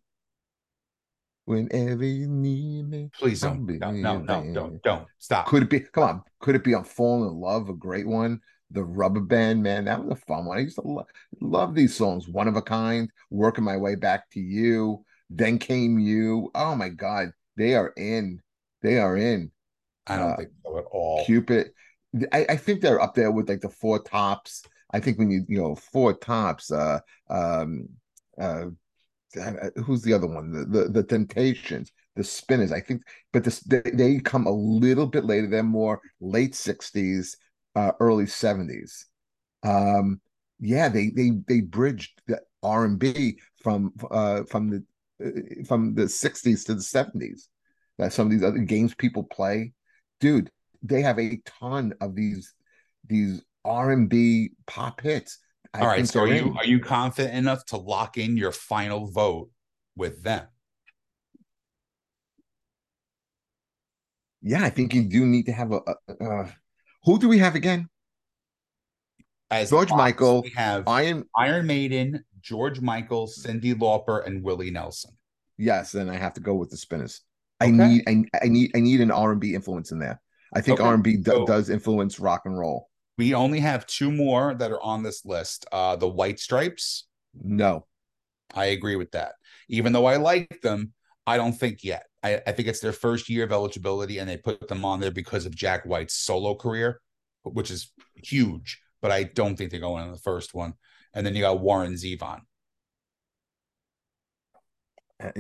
whenever you need me. Please don't. No, no, no, don't, don't stop. Could it be? Come on. Could it be on Falling in Love? A great one. The Rubber Band, man, that was a fun one. I used to lo- love these songs. One of a kind. Working my way back to you. Then came you. Oh my God, they are in. They are in. I don't uh, think so at all. Cupid. I, I think they're up there with like the Four Tops I think when you you know four tops, uh, um, uh, uh, who's the other one? The, the the Temptations, the Spinners. I think, but this they, they come a little bit later. They're more late sixties, uh, early seventies. Um, yeah, they they they bridged the R and B from uh from the uh, from the sixties to the seventies. That some of these other games people play, dude. They have a ton of these these R and B pop hits. I All right, so are you are you confident enough to lock in your final vote with them? Yeah, I think you do need to have a. a, a who do we have again? as George Fox, Michael, we have Iron. Iron Maiden, George Michael, Cyndi Lauper, and Willie Nelson. Yes, then I have to go with the Spinners. I need, I, I need, I need an R and B influence in there. I think Okay, R and B so- does influence rock and roll. We only have two more that are on this list. Uh, the White Stripes. No, I agree with that. Even though I like them, I don't think yet. I, I think it's their first year of eligibility, and they put them on there because of Jack White's solo career, which is huge. But I don't think they're going on the first one. And then you got Warren Zevon. Uh,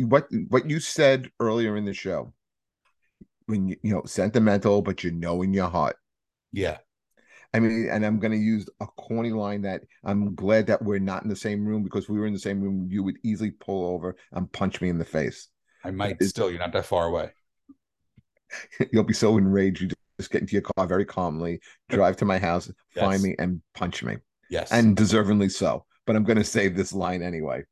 what what you said earlier in the show when you you know sentimental, but you know in your heart. Yeah, I mean, and I'm going to use a corny line that I'm glad that we're not in the same room because if we were in the same room, you would easily pull over and punch me in the face. I might It's- still. You're not that far away. [LAUGHS] You'll be so enraged, you just get into your car very calmly, drive to my house, find me, and punch me, Yes. and deservingly so. But I'm going to save this line anyway.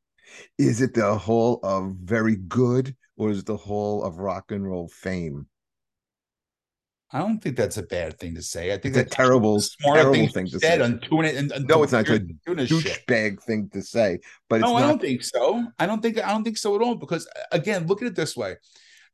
Is it the whole of very good, or is it the whole of rock and roll fame? I don't think that's a bad thing to say. I think It's a terrible, terrible thing, thing to say. on doing it. And, and No, it's not. A douchebag thing to say, but it's no, I don't think so. I don't think I don't think so at all. Because again, look at it this way.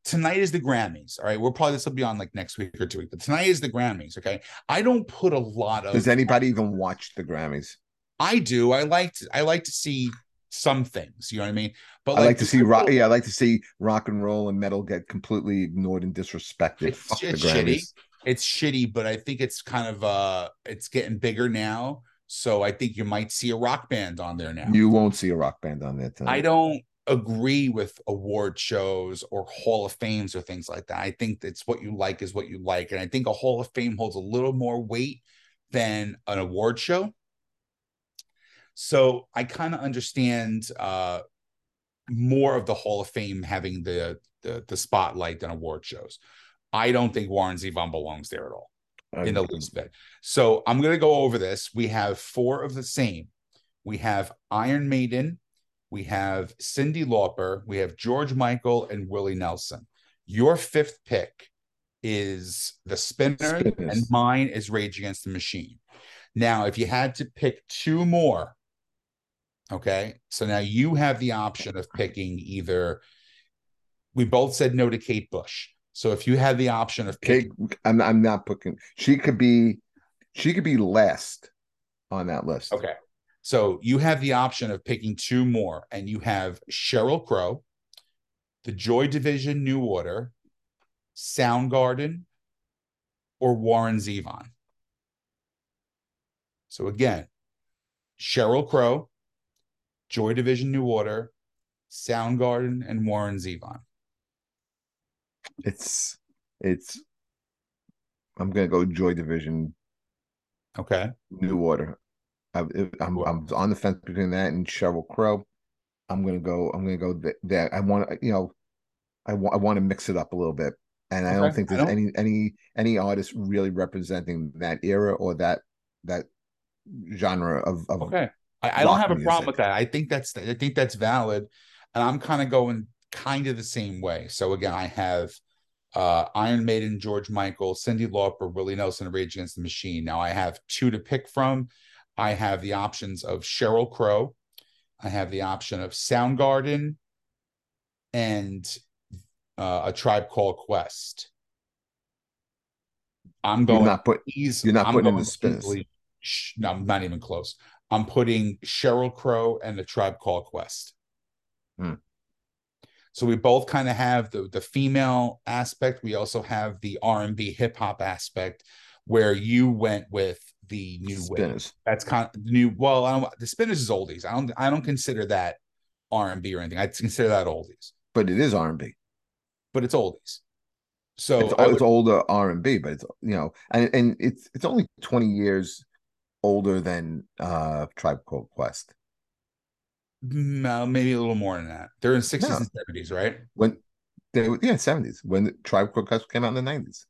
Tonight is the Grammys. All right. We'll probably this will be on like next week or two weeks. But tonight is the Grammys. Okay. I don't put a lot of Does anybody even watch the Grammys? I do. I like to I like to see some things. You know what I mean? But I like to see rock. Yeah, I like to see rock and roll and metal get completely ignored and disrespected. It's- it's shitty. It's shitty, but I think it's kind of uh it's getting bigger now. So I think you might see a rock band on there now. You won't see a rock band on there tonight. I don't agree with award shows or Hall of Fames or things like that. I think that's what you like is what you like. And I think a Hall of Fame holds a little more weight than an award show. So I kind of understand uh more of the Hall of Fame having the, the the spotlight than award shows. I don't think Warren Zevon belongs there at all in the least bit. So I'm going to go over this. We have four of the same. We have Iron Maiden, we have Cyndi Lauper, we have George Michael, and Willie Nelson. Your fifth pick is the Spinners, Spinners. and mine is Rage Against the Machine. Now, if you had to pick two more, okay, so now you have the option of picking either. We both said no to Kate Bush. So if you had the option of Kate, picking, I'm I'm not picking. She could be, she could be last on that list. Okay. So you have the option of picking two more, and you have Sheryl Crow, the Joy Division New Order, Soundgarden, or Warren Zevon. So again, Sheryl Crow, Joy Division New Order, Soundgarden, and Warren Zevon. It's it's. I'm gonna go Joy Division Okay. New Order. I, I'm I'm on the fence between that and Sheryl Crow. I'm gonna go. I'm gonna go th- that. I want to. You know, I want. I want to mix it up a little bit, and I don't think there's don't- any any any artist really representing that era or that that genre of of. Okay. I, I don't have a problem music. with that. I think that's I think that's valid. And I'm kind of going kind of the same way. So again, I have uh Iron Maiden, George Michael, Cyndi Lauper, Willie Nelson, Rage Against the Machine. Now I have two to pick from. I have the options of Sheryl Crow. I have the option of Soundgarden and uh, a tribe called Quest. I'm You're going not put. You're not putting in the sh- No, I'm not even close. I'm putting Sheryl Crow and the Tribe Called Quest. Hmm. So we both kind of have the the female aspect. We also have the R and B hip hop aspect, where you went with the new wave. That's kind of new. Well, I don't, the Spinners is oldies. I don't. I don't consider that R and B or anything. I consider that oldies, but it is R and B. but it's oldies. So It's, I it's older R and B, but it's you know, and and it's it's only twenty years older than uh Tribe Called Quest. no, maybe a little more than that. They're in sixties No. and seventies, right? When they were yeah seventies when Tribe Called Quest came out in the nineties.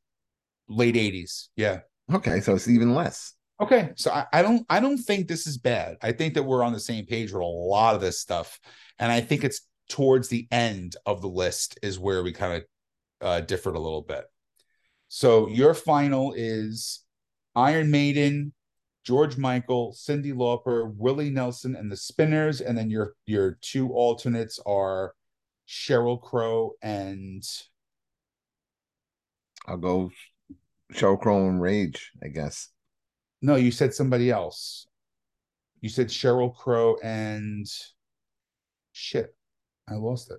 Late eighties. Yeah. Okay, so it's even less. Okay, so I, I don't I don't think this is bad. I think that we're on the same page with a lot of this stuff, and I think it's towards the end of the list is where we kind of uh, differed a little bit. So your final is Iron Maiden, George Michael, Cyndi Lauper, Willie Nelson, and the Spinners, and then your your two alternates are Sheryl Crow and I'll go Sheryl Crow and Rage, I guess. no, you said somebody else. You said Sheryl Crow and shit, I lost it.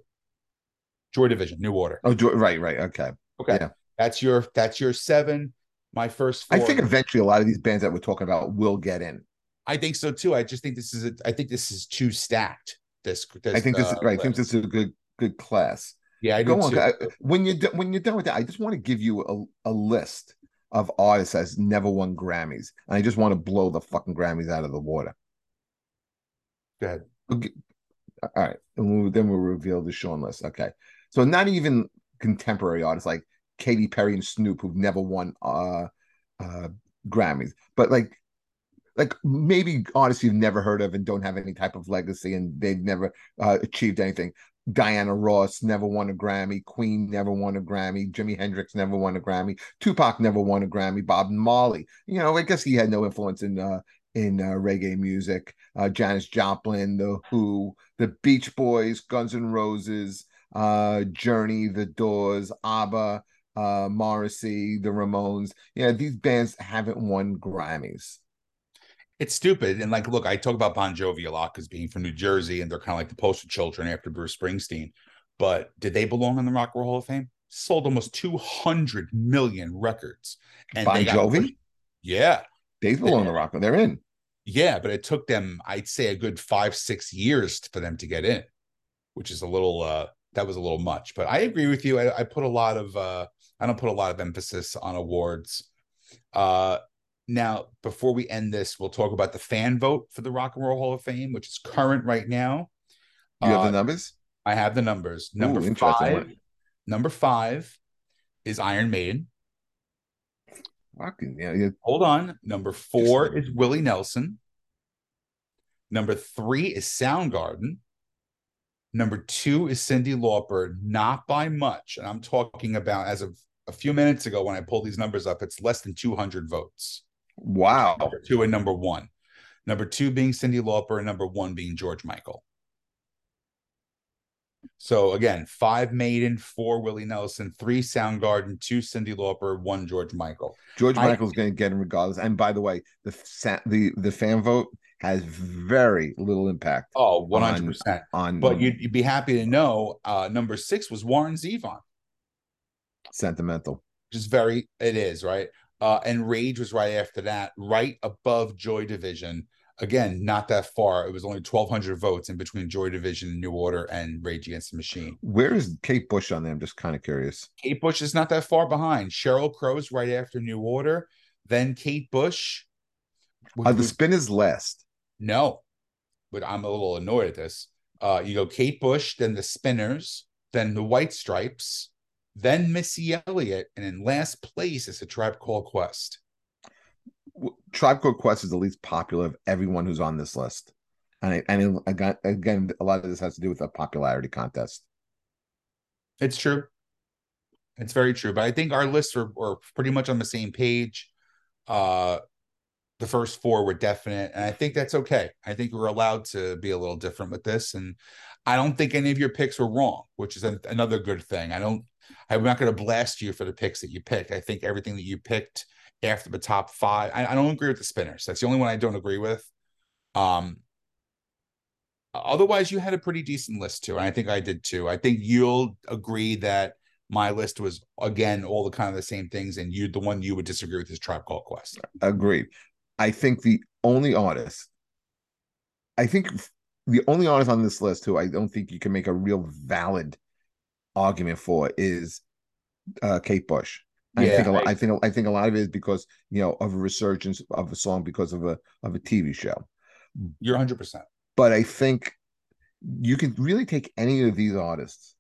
Joy Division, New Order. Oh, jo- right, right, okay. Okay, yeah. that's your that's your seven. My first. I think eventually a lot of these bands that we're talking about will get in. I think so too. I just think this is a, I think this is too stacked. This, this I think this is uh, right. I think this is a good good class. Yeah, I do Go on. I- when you when you're done with that, I just want to give you a, a list of artists that's never won Grammys, and I just want to blow the fucking Grammys out of the water. Go ahead. Okay. All right, and we'll, then we'll reveal the Sean list. Okay, so not even contemporary artists like Katy Perry and Snoop who've never won uh, uh, Grammys, but like like maybe artists you've never heard of and don't have any type of legacy and they've never uh, achieved anything. Diana Ross never won a Grammy. Queen never won a Grammy. Jimi Hendrix never won a Grammy. Tupac never won a Grammy. Bob Marley, you know, I guess he had no influence in uh, in uh, reggae music. Uh, Janis Joplin, The Who, The Beach Boys, Guns N' Roses, uh, Journey, The Doors, ABBA, uh, Morrissey, The Ramones. Yeah, these bands haven't won Grammys. It's stupid. And like, look, I talk about Bon Jovi a lot because being from New Jersey and they're kind of like the poster children after Bruce Springsteen. But did they belong in the Rock and Roll Hall of Fame? Sold almost 200 million records. And Bon Jovi? pushed- Yeah. They belong to rock. And they're in. Yeah. But it took them, I'd say, a good five, six years for them to get in, which is a little, uh, that was a little much. But I agree with you. I, I put a lot of, uh, I don't put a lot of emphasis on awards. Uh, now, before we end this, we'll talk about the fan vote for the Rock and Roll Hall of Fame, which is current right now. You have Uh, the numbers? I have the numbers. Number interesting. five. Number five is Iron Maiden. Fucking yeah, yeah. Hold on. Number four is Willie Nelson. Number three is Soundgarden. Number two is Cyndi Lauper, not by much. And I'm talking about as of a few minutes ago when I pulled these numbers up, it's less than 200 votes. Wow. Number two and number one. Number two being Cyndi Lauper, and number one being George Michael. So again, five Maiden, four Willie Nelson, three Soundgarden, two Cyndi Lauper, one George Michael. George Michael's going to get him regardless. And by the way, the the the fan vote has very little impact Oh, 100%. on But you'd, you'd be happy to know uh, number six was Warren Zevon, sentimental. Just very, it is, right? Uh, and Rage was right after that, right above Joy Division. Again, not that far. It was only 1,200 votes in between Joy Division, New Order, and Rage Against the Machine. Where is Kate Bush on there? I'm just kind of curious. Kate Bush is not that far behind. Sheryl Crow's right after New Order, then Kate Bush. Are the spin is last? No, but I'm a little annoyed at this. Uh, you go Kate Bush, then the Spinners, then the White Stripes, then Missy Elliott, and in last place is a Tribe Called Quest. Tribe Called Quest is the least popular of everyone who's on this list, and I, and I got, again, a lot of this has to do with a popularity contest. It's true. It's very true. But I think our lists are, are pretty much on the same page. Uh, the first four were definite, and I think that's okay. I think we're allowed to be a little different with this, and I don't think any of your picks were wrong, which is an another good thing. I don't. I'm not going to blast you for the picks that you picked. I think everything that you picked after the top five. I, I don't agree with the spinners. That's the only one I don't agree with. Um. Otherwise, you had a pretty decent list too, and I think I did too. I think you'll agree that my list was again all the kind of the same things, and you the one you would disagree with is Tribe Called Quest. Agreed. I think the only artist, I think the only artist on this list who I don't think you can make a real valid argument for is uh, Kate Bush. I Yeah, think a lot, I- I think I think a lot of it is because you know of a resurgence of a song because of a of a TV show. You're 100. percent But I think you can really take any of these artists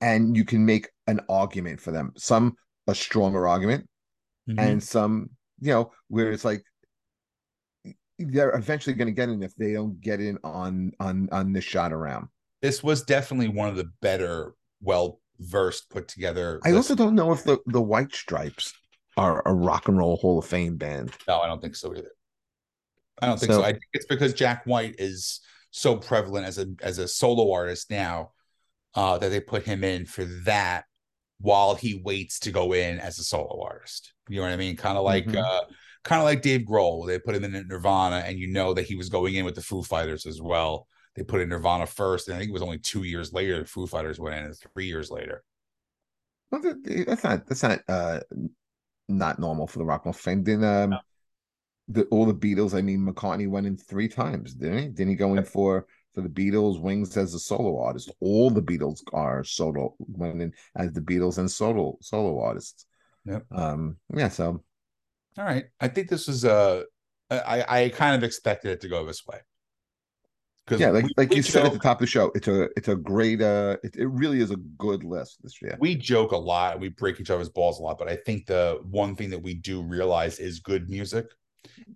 and you can make an argument for them. Some a stronger argument, Mm-hmm. and some you know where it's like they're eventually going to get in if they don't get in on on on this shot around. this was definitely one of the better, well versed, put together. I lists. also don't know if the the White Stripes are a rock and roll Hall of Fame band. no, I don't think so either. I don't think So- so. I think it's because Jack White is so prevalent as a as a solo artist now uh, that they put him in for that while he waits to go in as a solo artist. You know what I mean? Kind of like Mhm. uh, kind of like Dave Grohl. They put him in Nirvana, and you know that he was going in with the Foo Fighters as well. They put in Nirvana first, and I think it was only two years later the Foo Fighters went in, and three years later. Well, that's not that's not uh not normal for the rock and roll fan. Didn't um No. the all the Beatles? I mean, McCartney went in three times, didn't he? Didn't he go in for for the Beatles, Wings as a solo artist? All the Beatles are solo went in as the Beatles and solo solo artists. Yep. Um. Yeah. So All right, I think this was uh, I I kind of expected it to go this way. Yeah, like we- like we you said at the top of the show, it's a it's a great uh it, it really is a good list this year. we joke a lot we break each other's balls a lot but i think the one thing that we do realize is good music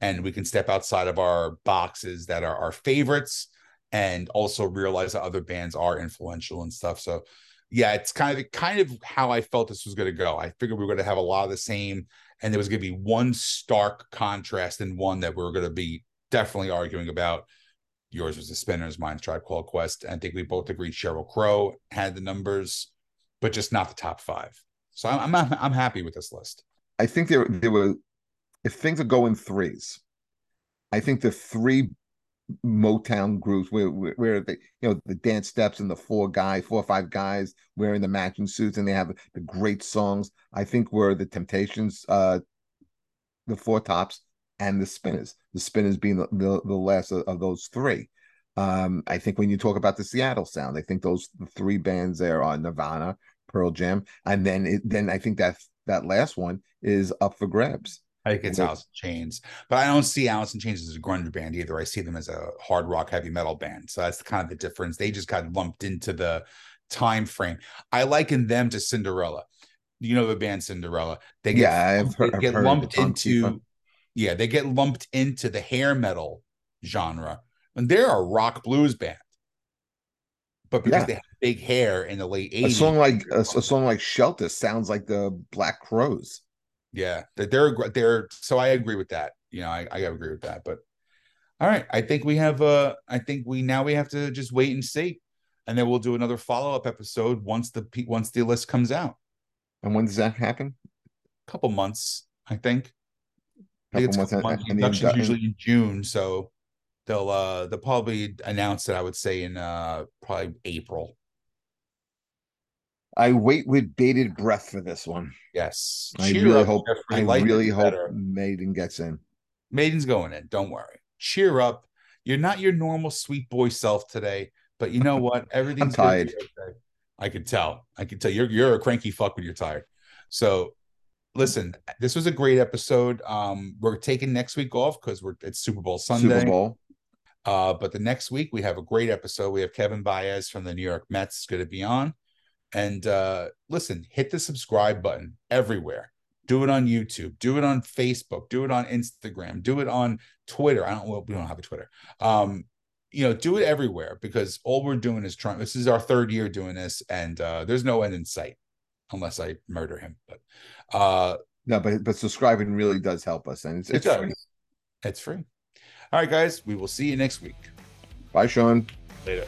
and we can step outside of our boxes that are our favorites and also realize that other bands are influential and stuff so yeah it's kind of kind of how i felt this was going to go i figured we were going to have a lot of the same and there was going to be one stark contrast and one that we were going to be definitely arguing about yours was the spinners mine's tribe called quest And i think we both agreed sheryl crow had the numbers but just not the top five. So I'm I'm, I'm happy with this list. I think there there were if things are going threes, I think the three Motown groups where where, they you know the dance steps and the four guys, four or five guys wearing the matching suits and they have the great songs. I think were the Temptations, uh, the Four Tops, and the Spinners. The Spinners being the the, the last of, of those three. Um, I think when you talk about the Seattle sound, I think those three bands there are Nirvana, Pearl Jam, and then it, then I think that that last one is up for grabs. I think it's. Alice in Chains, but I don't see Alice in Chains as a grunge band either. I see them as a hard rock heavy metal band. So that's kind of the difference. They just got lumped into the time frame. I liken them to Cinderella. You know the band Cinderella. They get Yeah, I've heard- they I've get heard lumped into Tifa. yeah, they get lumped into the hair metal genre. And they're a rock blues band. But because Yeah. they have big hair in the late 80s. A song like a, a song like Shelter sounds like the Black Crowes. Yeah, that they're they're so I agree with that. You know, I I agree with that. But all right, I think we have uh I think we now we have to just wait and see, and then we'll do another follow up episode once the once the list comes out. And when does that happen? A couple months, I think. I think it's months, months. Induction's indu- usually in June, so they'll uh they'll probably announce it. I would say in uh probably April. I wait with bated breath for this one. Yes, I Cheer really hope. I really hope better. Maiden gets in. Maiden's going in. Don't worry. Cheer up. You're not your normal sweet boy self today, but you know what? [LAUGHS] Everything's tired. okay. I could tell. I could tell you're you're a cranky fuck when you're tired. So listen, this was a great episode. Um, we're taking next week off because we're it's Super Bowl Sunday. Super Bowl. Uh, but the next week we have a great episode. We have Kevin Baez from the New York Mets going to be on. And uh, listen, hit the subscribe button everywhere. Do it on YouTube. Do it on Facebook. Do it on Instagram. Do it on Twitter. I don't. Well, we don't have a Twitter. Um, you know, do it everywhere because all we're doing is trying. This is our third year doing this, and uh, there's no end in sight unless I murder him. But uh, No, but but subscribing really does help us, and it's, it it's does. free. It's free. All right, guys. We will see you next week. Bye, Sean. Later.